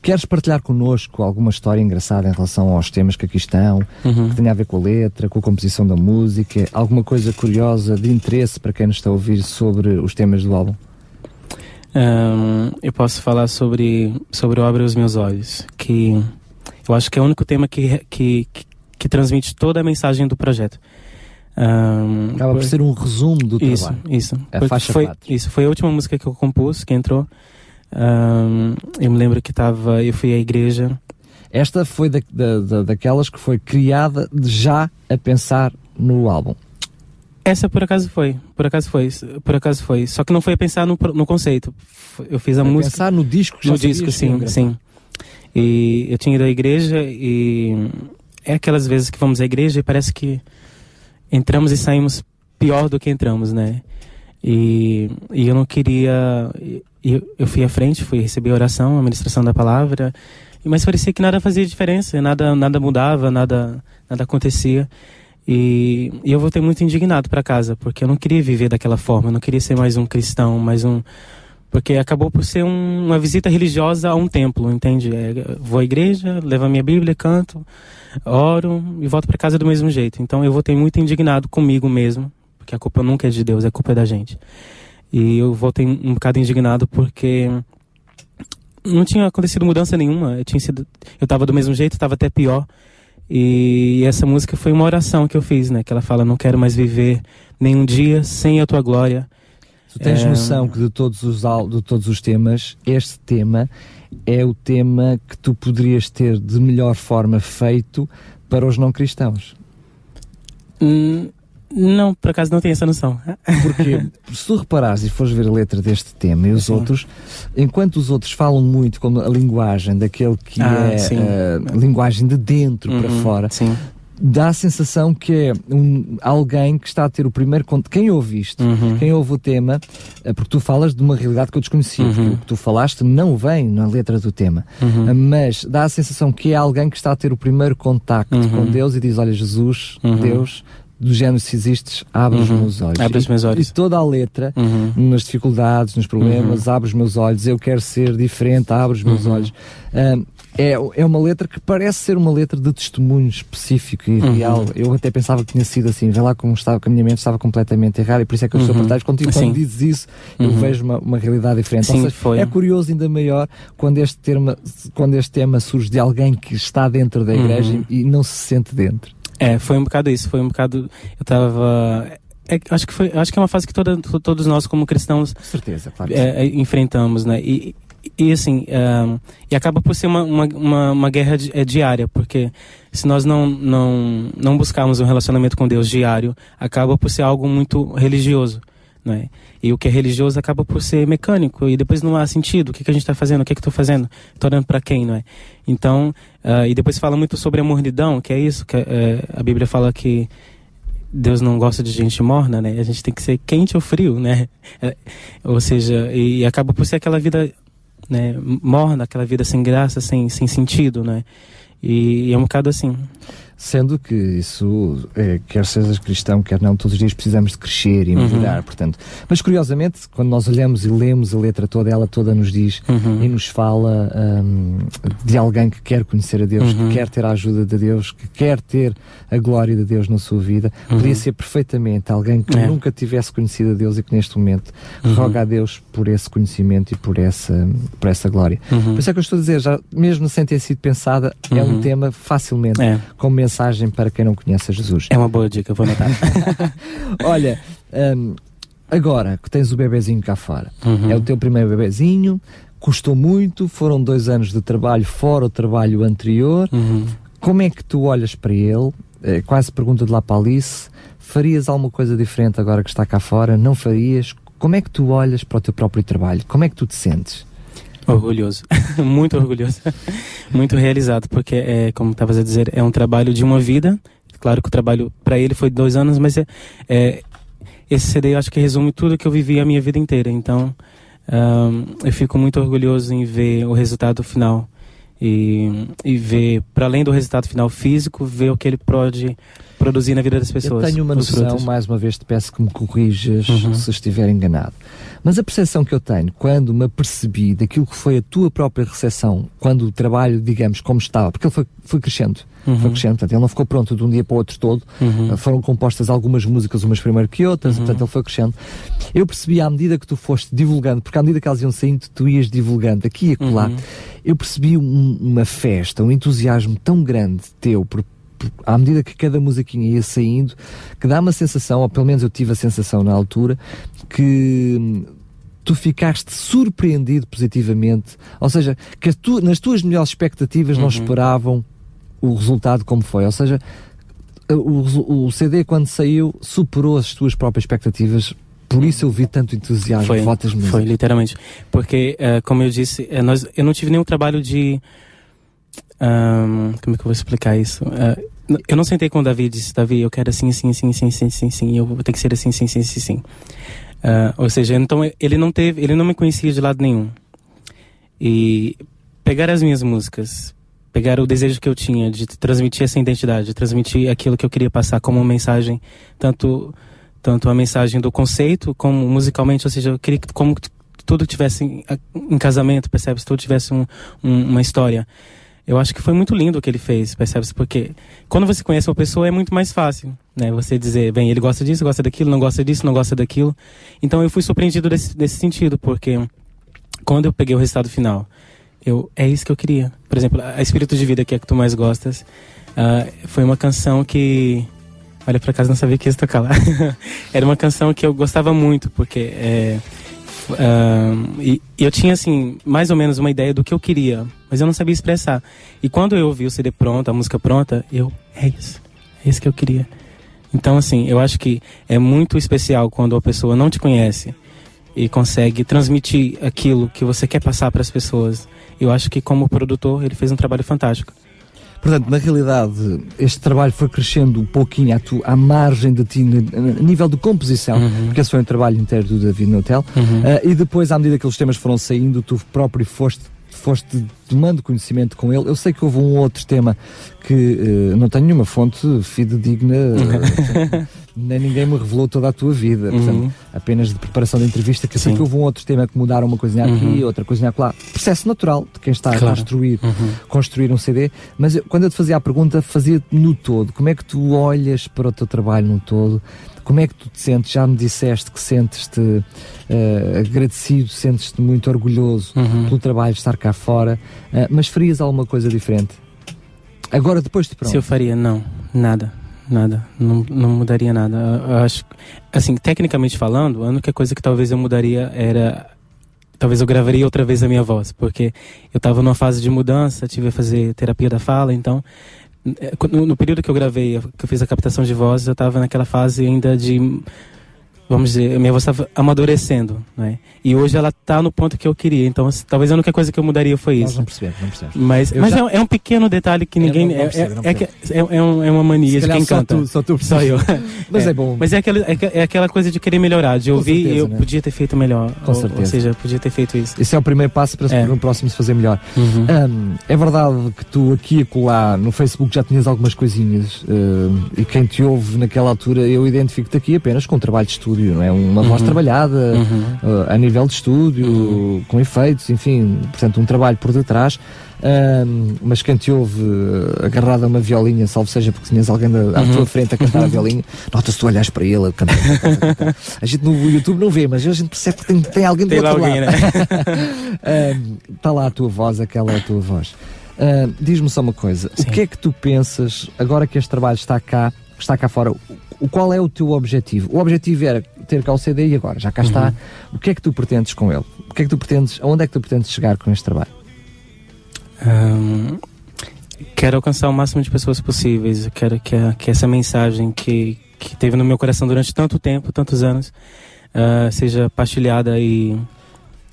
Queres partilhar connosco alguma história engraçada em relação aos temas que aqui estão, uhum. que tenha a ver com a letra, com a composição da música, alguma coisa curiosa, de interesse para quem nos está a ouvir sobre os temas do álbum? Um, eu posso falar sobre, sobre o Abre os Meus Olhos, que eu acho que é o único tema que, que, que, que transmite toda a mensagem do projeto. Um, Acaba por, ser um resumo do isso, trabalho. Isso, é a faixa foi, 4. Isso, foi a última música que eu compus, que entrou. Um, eu me lembro que estava, eu fui à igreja. Esta foi da, da, daquelas que foi criada já a pensar no álbum. Essa por acaso foi, por acaso foi, por acaso foi. Só que não foi a pensar no, no conceito. Eu fiz a foi música. Pensar no disco. No disco, sim, sim. E eu tinha ido à igreja e é aquelas vezes que vamos à igreja e parece que entramos e saímos pior do que entramos, né? E, e eu não queria. Eu, eu fui à frente, fui receber a oração, a ministração da palavra, mas parecia que nada fazia diferença, nada, nada mudava, nada, nada acontecia. E, e eu voltei muito indignado para casa, porque eu não queria viver daquela forma, eu não queria ser mais um cristão, mais um, porque acabou por ser um, uma visita religiosa a um templo, entende? É, vou à igreja, levo a minha Bíblia, canto, oro e volto para casa do mesmo jeito. Então eu voltei muito indignado comigo mesmo, porque a culpa nunca é de Deus, a culpa é da gente. E eu voltei um bocado indignado porque não tinha acontecido mudança nenhuma. Eu tinha sido, eu estava do mesmo jeito, estava até pior. E essa música foi uma oração que eu fiz, né? Que ela fala: Não quero mais viver nenhum dia sem a tua glória. Tu tens noção que de todos, os, de todos os temas, este tema é o tema que tu poderias ter de melhor forma feito para os não cristãos? Hum, não, por acaso não tenho essa noção. Porque se tu reparares e fores ver a letra deste tema e os sim. outros, enquanto os outros falam muito com a linguagem daquele que ah, é a linguagem de dentro uhum, para fora, sim dá a sensação que é um, alguém que está a ter o primeiro conto. Quem ouve isto, uhum. quem ouve o tema, é porque tu falas de uma realidade que eu desconhecia, uhum. o que tu falaste não vem na letra do tema, uhum. Mas dá a sensação que é alguém que está a ter o primeiro contacto com uhum. Deus e diz: Olha, Jesus, uhum. Deus, do género se existes, abre os meus olhos. Abre os meus olhos. E, e toda a letra, nas dificuldades, nos problemas, abre os meus olhos, eu quero ser diferente, abre os meus olhos. Uh, é, é uma letra que parece ser uma letra de testemunho específico e uhum. real. Eu até pensava que tinha sido assim. Vê lá como estava, que a minha mente estava completamente errada e por isso é que eu uhum. a contigo. Quando dizes isso, eu uhum. vejo uma, uma realidade diferente. Sim, seja, é curioso ainda maior quando este, tema, quando este tema surge de alguém que está dentro da igreja uhum. e não se sente dentro. É, foi um bocado isso. Foi um bocado. Eu estava. É, acho que foi, acho que é uma fase que toda, todos nós como cristãos certeza, claro é, enfrentamos, né? E, e assim, e acaba por ser uma, uma, uma, uma guerra di, é, diária, porque se nós não, não, não buscarmos um relacionamento com Deus diário, acaba por ser algo muito religioso. Né? E o que é religioso acaba por ser mecânico e depois não há sentido. O que, que a gente está fazendo? O que, que estou fazendo? Estou orando para quem, não é? Então, uh, e depois fala muito sobre a mornidão, que é isso que uh, a Bíblia fala que Deus não gosta de gente morna, né? A gente tem que ser quente ou frio, né? É, ou seja, e acaba por ser aquela vida né, morna, aquela vida sem graça, sem, sem sentido, né? E, é um bocado assim. Sendo que isso, é, quer sejas cristão, quer não, todos os dias precisamos de crescer e melhorar, portanto. Mas curiosamente, quando nós olhamos e lemos a letra toda, ela toda nos diz e nos fala hum, de alguém que quer conhecer a Deus, que quer ter a ajuda de Deus, que quer ter a glória de Deus na sua vida. Podia ser perfeitamente alguém que É. nunca tivesse conhecido a Deus e que neste momento roga a Deus por esse conhecimento e por essa, por essa glória. Por isso é que eu estou a dizer, já, mesmo sem ter sido pensada, é um tema facilmente É. como mensagem para quem não conhece Jesus. É uma boa dica, vou anotar. Olha, hum, agora que tens o bebezinho cá fora, Uhum. é o teu primeiro bebezinho, custou muito, foram dois anos de trabalho fora o trabalho anterior. Uhum. Como é que tu olhas para ele? É, quase pergunta de lá para Alice. Farias alguma coisa diferente agora que está cá fora? Não farias? Como é que tu olhas para o teu próprio trabalho? Como é que tu te sentes? Orgulhoso, muito orgulhoso, muito realizado, porque é, como estavas a dizer, é um trabalho de uma vida. Claro que o trabalho para ele foi dois anos, mas é, é, esse CD eu acho que resume tudo que eu vivi a minha vida inteira. Então, ahn, eu fico muito orgulhoso em ver o resultado final e, e ver, para além do resultado final físico, ver o que ele pode produzir na vida das pessoas. Eu tenho uma noção, frutos. mais uma vez te peço que me corrijas Uhum. se estiver enganado. Mas a percepção que eu tenho, quando me apercebi daquilo que foi a tua própria recepção, quando o trabalho, digamos, como estava, porque ele foi, foi crescendo, foi crescendo, portanto, ele não ficou pronto de um dia para o outro todo, Uhum. Uh, foram compostas algumas músicas, umas primeiro que outras, portanto ele foi crescendo. Eu percebi à medida que tu foste divulgando, porque à medida que elas iam saindo, tu ias divulgando aqui e acolá, Uhum. eu percebi um- uma festa, um entusiasmo tão grande teu, por- à medida que cada musiquinha ia saindo, que dá uma sensação, ou pelo menos eu tive a sensação na altura, que hum, tu ficaste surpreendido positivamente, ou seja, que tu- nas tuas melhores expectativas não esperavam o resultado como foi, ou seja, o, o CD quando saiu superou as tuas próprias expectativas, por isso eu vi tanto entusiasmo Foi, votas músicas. foi literalmente. Porque, eh, como eu disse, eh, nós, eu não tive nenhum trabalho de. ahn, como é que eu vou explicar isso? N- eu não sentei com o Davi e disse: Davi, eu quero assim, assim, assim, assim, assim, assim, assim, eu vou ter que ser assim, assim, assim, assim, assim. Ah, ou seja, então ele não teve, ele não me conhecia de lado nenhum. E pegar as minhas músicas, pegar o desejo que eu tinha de transmitir essa identidade, de transmitir aquilo que eu queria passar como mensagem, tanto tanto a mensagem do conceito como musicalmente, ou seja, eu queria que como tudo tivesse em, em casamento, percebe? Se tudo tivesse um, um, uma história. Eu acho que foi muito lindo o que ele fez, percebe? Porque quando você conhece uma pessoa é muito mais fácil, né? Você dizer, bem, ele gosta disso, gosta daquilo, não gosta disso, não gosta daquilo. Então eu fui surpreendido desse, desse sentido, porque quando eu peguei o resultado final, eu é isso que eu queria. Por exemplo, a Espírito de Vida, que é a que tu mais gostas, ah, foi uma canção que Olha, por acaso não sabia que ia tocar lá. Era uma canção que eu gostava muito, porque é, e eu tinha assim mais ou menos uma ideia do que eu queria, mas eu não sabia expressar. E quando eu ouvi o CD pronto, a música pronta, eu é isso, é isso que eu queria. Então assim, eu acho que é muito especial quando a pessoa não te conhece e consegue transmitir aquilo que você quer passar para as pessoas. Eu acho que como produtor ele fez um trabalho fantástico. Portanto, na realidade, este trabalho foi crescendo um pouquinho à, tu, à margem de ti, a nível de composição, porque esse foi um trabalho inteiro do David no hotel. Ah, e depois, à medida que os temas foram saindo, tu próprio foste, foste tomando conhecimento com ele. Eu sei que houve um outro tema que eh, não tenho nenhuma fonte fidedigna, eh, nem ninguém me revelou toda a tua vida, portanto, Uhum. apenas de preparação da entrevista, que eu sei Sim. que houve um outro tema que mudaram uma coisinha aqui, Uhum. outra coisinha lá. Processo natural de quem está a Claro. construir Uhum. construir um CD, mas eu- quando eu te fazia a pergunta, fazia-te no todo. Como é que tu olhas para o teu trabalho no todo? Como é que tu te sentes? Já me disseste que sentes-te eh, agradecido, sentes-te muito orgulhoso Uhum. pelo trabalho de estar cá fora, eh, mas farias alguma coisa diferente? Agora, depois de pronto. Se eu faria, não, nada, nada, não, não mudaria nada. Eu, acho, assim, tecnicamente falando, a única coisa que talvez eu mudaria era, talvez eu gravaria outra vez a minha voz, porque eu estava numa fase de mudança, tive a fazer terapia da fala, então no, no período que eu gravei, que eu fiz a captação de voz, eu estava naquela fase ainda de vamos dizer, a minha voz estava amadurecendo, né? E hoje ela está no ponto que eu queria. Então, assim, talvez a única coisa que eu mudaria foi Nós isso. não percebemos, não percebemos. Mas, Eu mas já- é, um- é um pequeno detalhe que ninguém. não- não é, percebo, não é, é, é, é um- é uma mania de quem só canta. tu- só tu Só eu. Mas é, bom. Mas é aquela, é, que- é aquela coisa de querer melhorar, de ouvir certeza, eu né? podia ter feito melhor. Com ou, certeza. ou seja, podia ter feito isso. Esse é o primeiro passo para É. no próximo se fazer melhor. Uhum. Hum, é verdade que tu aqui e colar no Facebook já tinhas algumas coisinhas hum, e quem te ouve naquela altura eu identifico-te aqui apenas com um trabalho de estúdio, não é? Uma voz Uhum. trabalhada Uhum. uh, a nível de estúdio, Uhum. com efeitos, enfim, portanto um trabalho por detrás. Hum, mas quem te ouve uh, agarrado a uma violinha, salvo seja porque tinhas alguém da- à Uhum. tua frente a cantar a violinha, nota-se tu olhas para ele a cantar. a cantar, a cantar. A gente no YouTube não vê, mas a gente percebe que tem, tem alguém do Tem lá outro alguém, lado. né? Está lá a tua voz, aquela é a tua voz. Ah, Diz-me só uma coisa: Sim. o que é que tu pensas, agora que este trabalho está cá, está cá fora, o, qual é o teu objetivo? O objetivo era ter cá o CD e agora, já cá está. Uhum. O que é que tu pretendes com ele? O que é que tu pretendes, aonde é que tu pretendes chegar com este trabalho? Ahn, quero alcançar o máximo de pessoas possíveis. Eu quero que, a- que essa mensagem que, que teve no meu coração durante tanto tempo, tantos anos, ah, seja partilhada e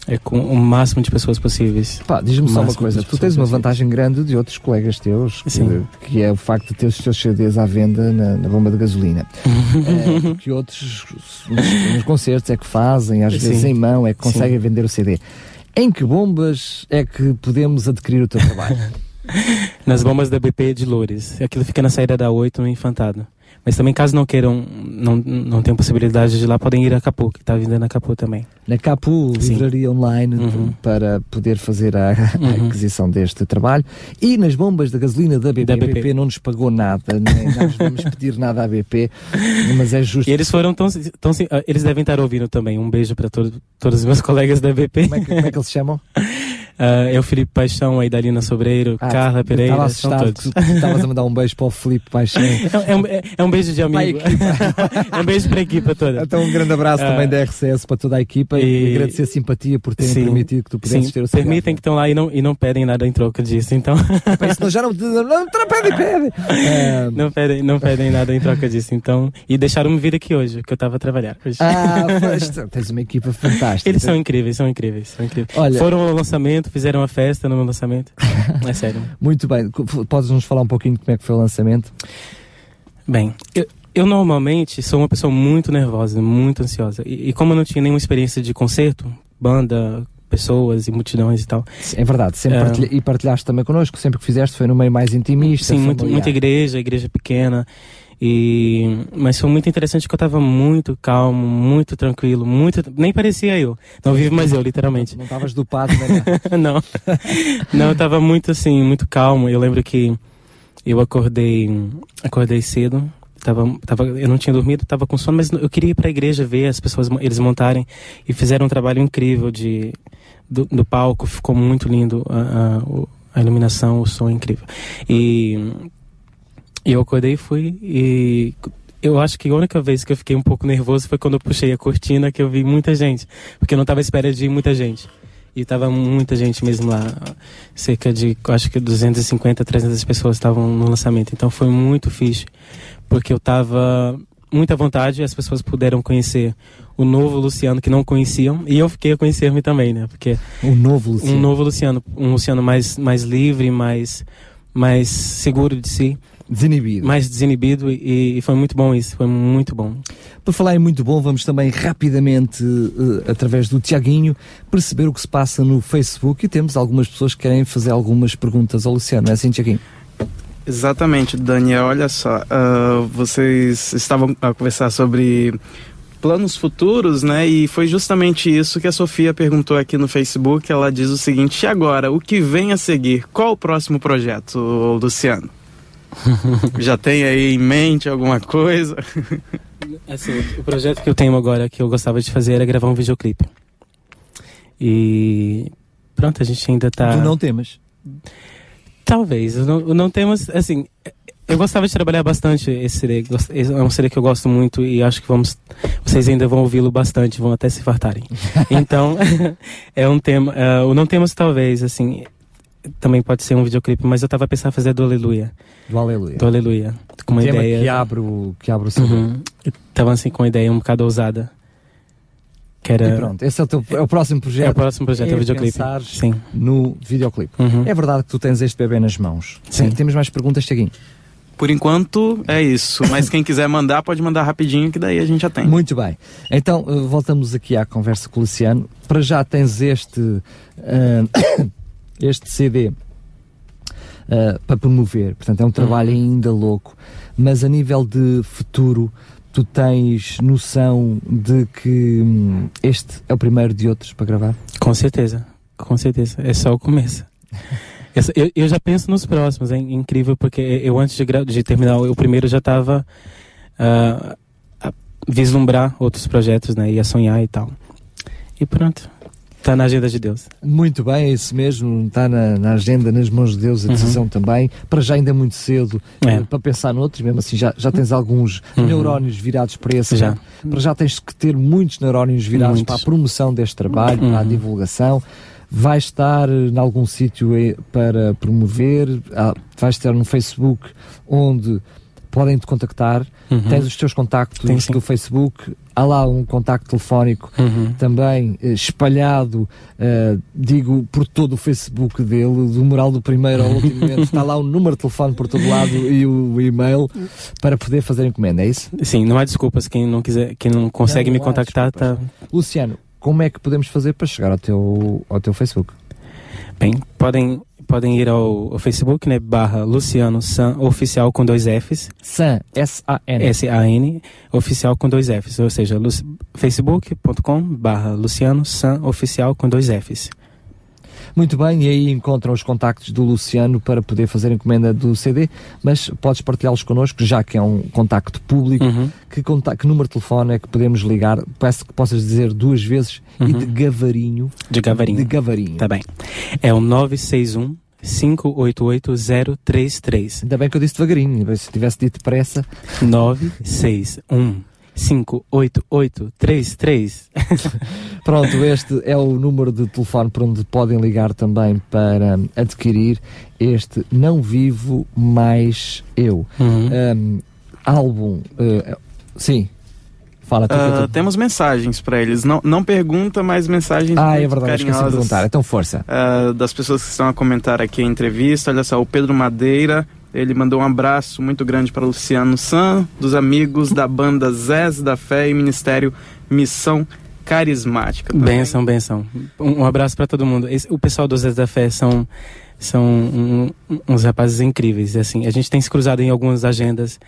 é, com o máximo de pessoas possíveis. Pá, diz-me só uma coisa: tu tens uma vantagem grande de outros colegas teus, que, Sim. que é o facto de ter os teus CDs à venda na, na bomba de gasolina. É, que outros nos, nos concertos é que fazem, às Sim. vezes em mão, é que Sim. conseguem vender o CD. Em que bombas é que podemos adquirir o teu trabalho? Nas bombas da BP de Loures. Aquilo fica na saída da 8 no Infantado. Mas também, caso não queiram, não, não tenham possibilidade de ir lá, podem ir a Capu, que está vendendo a Capu também. Na Capu, Sim. livraria online Uhum. para poder fazer a, a Uhum. aquisição deste trabalho. E nas bombas da gasolina da BP. Da A BP. BP não nos pagou nada, nem nós vamos pedir nada à BP, mas é justo. E eles foram tão, tão ah, eles devem estar ouvindo também. Um beijo para todos os meus colegas da BP. Como é, que, como é que eles se chamam? É o Felipe Paixão, a Idalina Sobreiro, Ah, Carla eu Pereira, Estava são assustado todos. que estavas a mandar um beijo para o Filipe Paixão. É, é um, é- é um beijo de amigo. é um beijo para a equipa toda. Então, um grande abraço Ah. também da RCS para toda a equipa e, E- agradecer a simpatia por terem Sim. permitido que tu pudesses Sim, ter o seu permitem que estão lá e não, e não pedem nada em troca disso. Então, isso, nós já não, não, não, não pede, pede. Ah, não pedem, não pedem nada em troca disso. Então, e deixaram-me vir aqui hoje, que eu estava a trabalhar. hoje. ah, tens uma equipa fantástica. Eles são incríveis, são incríveis, são incríveis. Olha- Foram ao lançamento, fizeram a festa no meu lançamento. É sério. Muito bem, podes nos falar um pouquinho de como é que foi o lançamento? Bem, eu, eu normalmente sou uma pessoa muito nervosa, muito ansiosa. E, e como eu não tinha nenhuma experiência de concerto, banda, pessoas e multidões e tal. É verdade, sempre É. partilha- e partilhaste também connosco, sempre que fizeste foi no meio mais intimista. Sim, muito, muita igreja, igreja pequena. E, mas foi muito interessante que eu tava muito calmo, muito tranquilo, muito. Nem parecia eu. Não vivo mais eu, literalmente. Não estavas dopado, né? não. Não, eu tava muito assim, muito calmo. Eu lembro que eu acordei, acordei cedo. Tava, tava, eu não tinha dormido, tava com sono, mas eu queria ir para a igreja ver as pessoas, eles montarem e fizeram um trabalho incrível de do, do palco, ficou muito lindo a, a, a iluminação, o som é incrível. E e eu acordei e fui e eu acho que a única vez que eu fiquei um pouco nervoso foi quando eu puxei a cortina que eu vi muita gente, porque eu não estava à espera de muita gente. E tava muita gente mesmo lá, cerca de, acho que 250, 300 pessoas estavam no lançamento. Então foi muito fixe, porque eu tava muito à vontade, as pessoas puderam conhecer o novo Luciano que não conheciam, e eu fiquei a conhecer-me também, né? Porque Um novo Luciano. um novo Luciano, um Luciano mais, mais livre, mais, mais seguro de si, Desinibido. mais desinibido, e, e foi muito bom isso, foi muito bom. Por falar em muito bom, vamos também rapidamente, eh, através do Tiaguinho, perceber o que se passa no Facebook e temos algumas pessoas que querem fazer algumas perguntas ao Luciano, não é assim, Tiaguinho? Exatamente, Daniel. Olha só, ah, vocês estavam a conversar sobre planos futuros, né? E foi justamente isso que a Sofia perguntou aqui no Facebook. Ela diz o seguinte: e agora, o que vem a seguir? Qual o próximo projeto, Luciano? Já tem aí em mente alguma coisa? Assim, o projeto que eu tenho agora, que eu gostava de fazer, era gravar um videoclipe. E pronto, a gente ainda tá... Tu não temas. Talvez, eu não, temos, assim, eu gostava de trabalhar bastante esse CD, é um CD que eu gosto muito e acho que vamos, vocês ainda vão ouvi-lo bastante, vão até se fartarem. Então, é um tema, eh, o Não Temos talvez, assim, também pode ser um videoclipe, mas eu tava pensando em fazer do Aleluia, Do Aleluia. do Aleluia, com uma ideia... que abre o, que abre o CD. Uhum. Eu tava assim com uma ideia um bocado ousada. que era... E pronto, esse é o, teu, é o próximo projeto. É o próximo projeto, é o videoclipe. Sim. no videoclipe. Uhum. É verdade que tu tens este bebê nas mãos. Sim. Temos mais perguntas, Tiaguinho? Por enquanto é isso, mas quem quiser mandar pode mandar rapidinho que daí a gente já tem. Muito bem. Então, eh, voltamos aqui à conversa com o Luciano. Para já tens este, ah, este CD ah, para promover. Portanto, é um trabalho ainda louco. Mas a nível de futuro, tu tens noção de que hum, este é o primeiro de outros para gravar? Com certeza, com certeza. É só o começo. Eu, eu já penso nos próximos, é incrível, porque eu antes de, de terminar o primeiro já estava a vislumbrar outros projetos, né? Ia sonhar e tal. E pronto, tá na agenda de Deus. Muito bem, é isso mesmo. Está na, na agenda, nas mãos de Deus, a Uhum. decisão também. Para já ainda é muito cedo É. eh, para pensar noutros, mesmo assim já, já tens alguns Uhum. neurónios virados para esse. Já. Para já tens que ter muitos neurónios virados Muitos. para a promoção deste trabalho, para a Uhum. divulgação. Vais estar eh, em algum sítio eh, para promover, ah, vais estar no Facebook onde podem te contactar. Uhum. Tens os teus contactos sim. do Facebook, há lá um contacto telefónico Uhum. também eh, espalhado, eh, digo, por todo o Facebook dele, do moral do primeiro ao último momento, está lá o número de telefone por todo lado e o e-mail para poder fazer encomenda, é isso? Sim, não há desculpas. Quem não quiser, quem não consegue Não, me não há contactar, tá Luciano, como é que podemos fazer para chegar ao teu, ao teu Facebook? bem. Podem, podem ir ao, ao Facebook, né? Barra Luciano San Oficial com dois Fs. Sam, S-A-N. S-A-N, oficial com dois Fs, ou seja, facebook.com barra Luciano San Oficial com dois Fs. Muito bem, e aí encontram os contactos do Luciano para poder fazer encomenda do CD, mas podes partilhá-los connosco, já que é um contacto público. Uhum. Que, conta- que número de telefone é que podemos ligar? Peço que possas dizer duas vezes e Uhum. de Gavarinho. De Gavarinho. De Gavarinho. Tá bem. É o 961 588 033. Ainda bem que eu disse devagarinho, se tivesse dito depressa. 961 588 33. Pronto, este é o número de telefone por onde podem ligar também para adquirir este Não Vivo Mais Eu. Uhum. Um, álbum. eh, sim. Fala tu, eu tô- temos mensagens para eles. Não, não pergunta, mas mensagens Ah, é muito verdade, esqueci de carinhosas, perguntar. Então, força. ah, das pessoas que estão a comentar aqui a entrevista. Olha só, o Pedro Madeira, ele mandou um abraço muito grande para o Luciano San, dos amigos da banda Zés da Fé e Ministério Missão Carismática. também. Benção, benção. Um, um abraço pra todo mundo. Esse- o pessoal do Zé da Fé são, são um- uns rapazes incríveis. Assim, a gente tem se cruzado em algumas agendas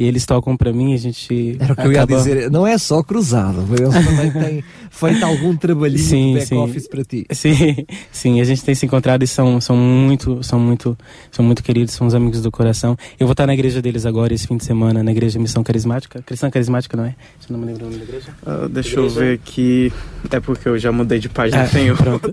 e eles tocam pra mim. A gente Era o que eu ia acaba- dizer. Não é só cruzado, eles também têm feito algum trabalhinho Sim, de sim. back-office para ti. Sim, sim, a gente tem se encontrado e são, são muito, são muito, são muito queridos, são os amigos do coração. Eu vou estar na igreja deles agora esse fim de semana, na igreja Missão Carismática. Cristã Carismática, não é? Se eu não me lembro o nome da igreja. Ah, deixa eu ver aqui. É porque eu já mudei de página. Ah, tenho. pronto.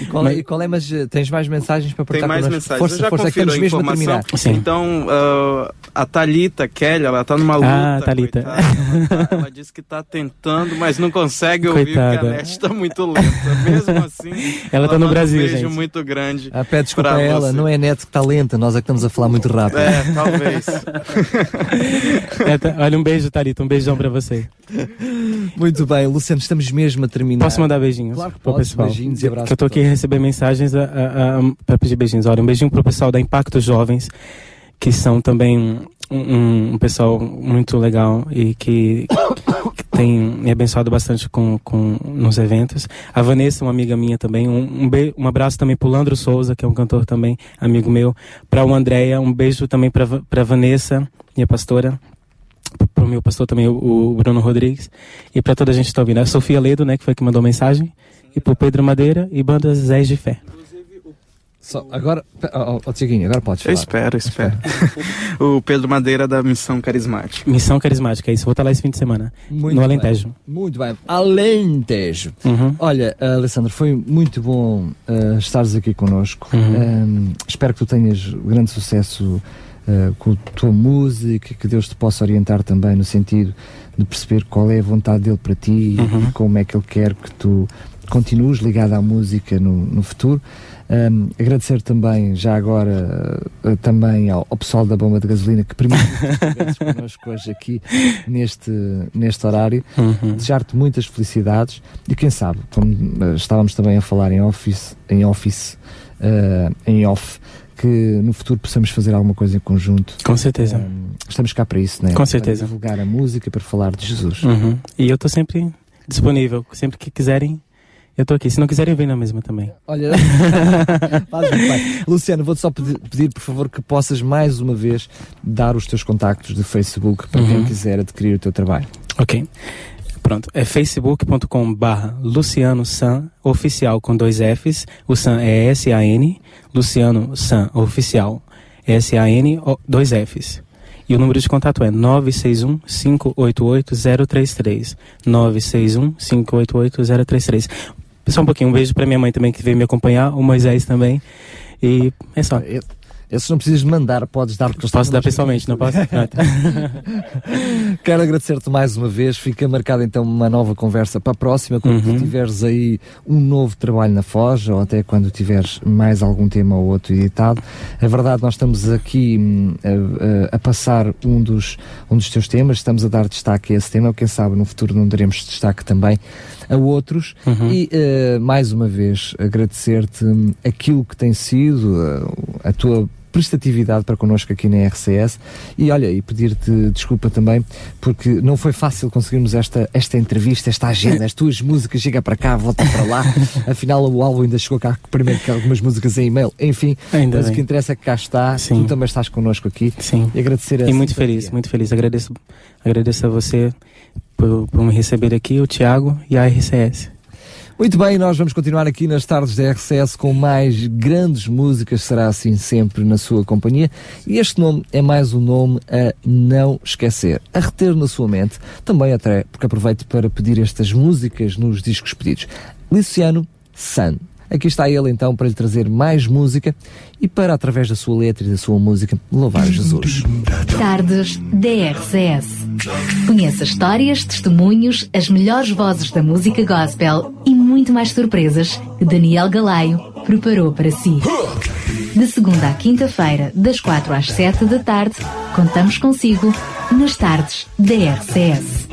E qual, é- e qual é, mas eh, tens mais mensagens para Tem partilhar mais connosco? mensagens. Força, eu já força, que confiro a informação. Então, ah, a Thalita Kelly, ela tá numa luta. Ah, Thalita. coitada. Ela, tá- ela disse que tá tentando, mas não consegue ouvir porque Coitada. a net tá muito lenta. Mesmo assim, Ela tá no Brasil, um beijo gente. muito grande. Ah, pede desculpa Pra a ela, você. não é net que está lenta, nós é que estamos a falar muito rápido. É, talvez. É, tá- olha, um beijo, Thalita, um beijão pra você. Muito bem, Luciano, estamos mesmo a terminar. Posso mandar beijinhos Claro que podes, pessoal? beijinhos e abraços Que eu tô para aqui a receber mensagens a, a, a, pra pedir beijinhos. Olha, um beijinho pro pessoal da Impacto Jovens, que são também um, um, pessoal muito legal e que, que tem me abençoado bastante com, com, nos eventos. A Vanessa, uma amiga minha também. Um, um, be, um abraço também pro Landro Souza, que é um cantor também, amigo meu. Pra o Andréia, um beijo também pra Vanessa, minha pastora pro meu pastor também, o, o Bruno Rodrigues, e para toda a gente que está ouvindo. A Sofia Ledo, né, que foi que mandou mensagem, e pro Pedro Madeira e bandas Zés de Fé. Só, agora, ó, ó, agora podes Eu falar. espero, eu espero. o Pedro Madeira da Missão Carismática. Missão Carismática, é isso. Vou estar lá esse fim de semana, Muito no bem. Alentejo. Muito bem. Alentejo. Uhum. Olha, uh, Alessandro, foi muito bom uh, estares aqui connosco. Uhum. Um, espero que tu tenhas grande sucesso uh, com a tua música, que Deus te possa orientar também no sentido de perceber qual é a vontade dele para ti Uhum. e como é que ele quer que tu continues ligado à música no, no futuro. Um, agradecer também, já agora, uh, também ao, ao, pessoal da bomba de gasolina que permite que connosco hoje aqui neste, neste horário. Uhum. Desejar-te muitas felicidades e quem sabe, como uh, estávamos também a falar em office, em office, uh, em off, que no futuro possamos fazer alguma coisa em conjunto. Com certeza. Um, estamos cá para isso, né? Com certeza. Para divulgar a música, para falar de Jesus. Uhum. E eu estou sempre disponível, sempre que quiserem eu estou aqui. Se não quiserem, vem na mesma também. Olha, faz bem. Luciano, vou-te só pedir, pedir, por favor, que possas mais uma vez dar os teus contactos de Facebook para uhum. quem quiser adquirir o teu trabalho. Ok. Pronto, é facebook.com barra Luciano San Oficial com dois Fs. O San é S-A-N, Luciano San Oficial, S-A-N, dois Fs. E o número de contato é 961 588 033. 961 588 033. Só um pouquinho, um beijo para minha mãe também que veio me acompanhar, o Moisés também. E é só. Eu esses não precisas mandar, podes dar porque Posso dar pessoalmente, não posso? Quero agradecer-te mais uma vez. Fica marcada então uma nova conversa para a próxima, quando uhum. tiveres aí um novo trabalho na Foz, ou até quando tiveres mais algum tema ou outro editado. A verdade, nós estamos aqui hum, a, a, passar um dos, um dos teus temas, estamos a dar destaque a esse tema. Quem sabe no futuro não daremos destaque também a outros. Uhum. E uh, mais uma vez agradecer-te hum, aquilo que tem sido uh, a tua prestatividade para connosco aqui na RCS e olha, e pedir-te desculpa também porque não foi fácil conseguirmos esta, esta entrevista, esta agenda, as tuas músicas chega para cá, volta para lá, afinal o álbum ainda chegou cá primeiro que algumas músicas em e-mail, enfim, ainda mas bem. o que interessa é que cá está, Sim. tu também estás connosco aqui Sim. e agradecer a E muito feliz, muito feliz, agradeço, agradeço a você por, por me receber aqui, o Tiago e a RCS. Muito bem, nós vamos continuar aqui nas tardes da RCS com mais grandes músicas, será assim sempre na sua companhia. E este nome é mais um nome a não esquecer, a reter na sua mente, também até porque aproveito para pedir estas músicas nos discos pedidos. Luciano San. Aqui está ele então para lhe trazer mais música e para, através da sua letra e da sua música, louvar Jesus. Tardes DRCS. Conheça histórias, testemunhos, as melhores vozes da música gospel e muito mais surpresas que Daniel Galaio preparou para si. De segunda à quinta-feira, das quatro às sete da tarde, contamos consigo nas tardes DRCS.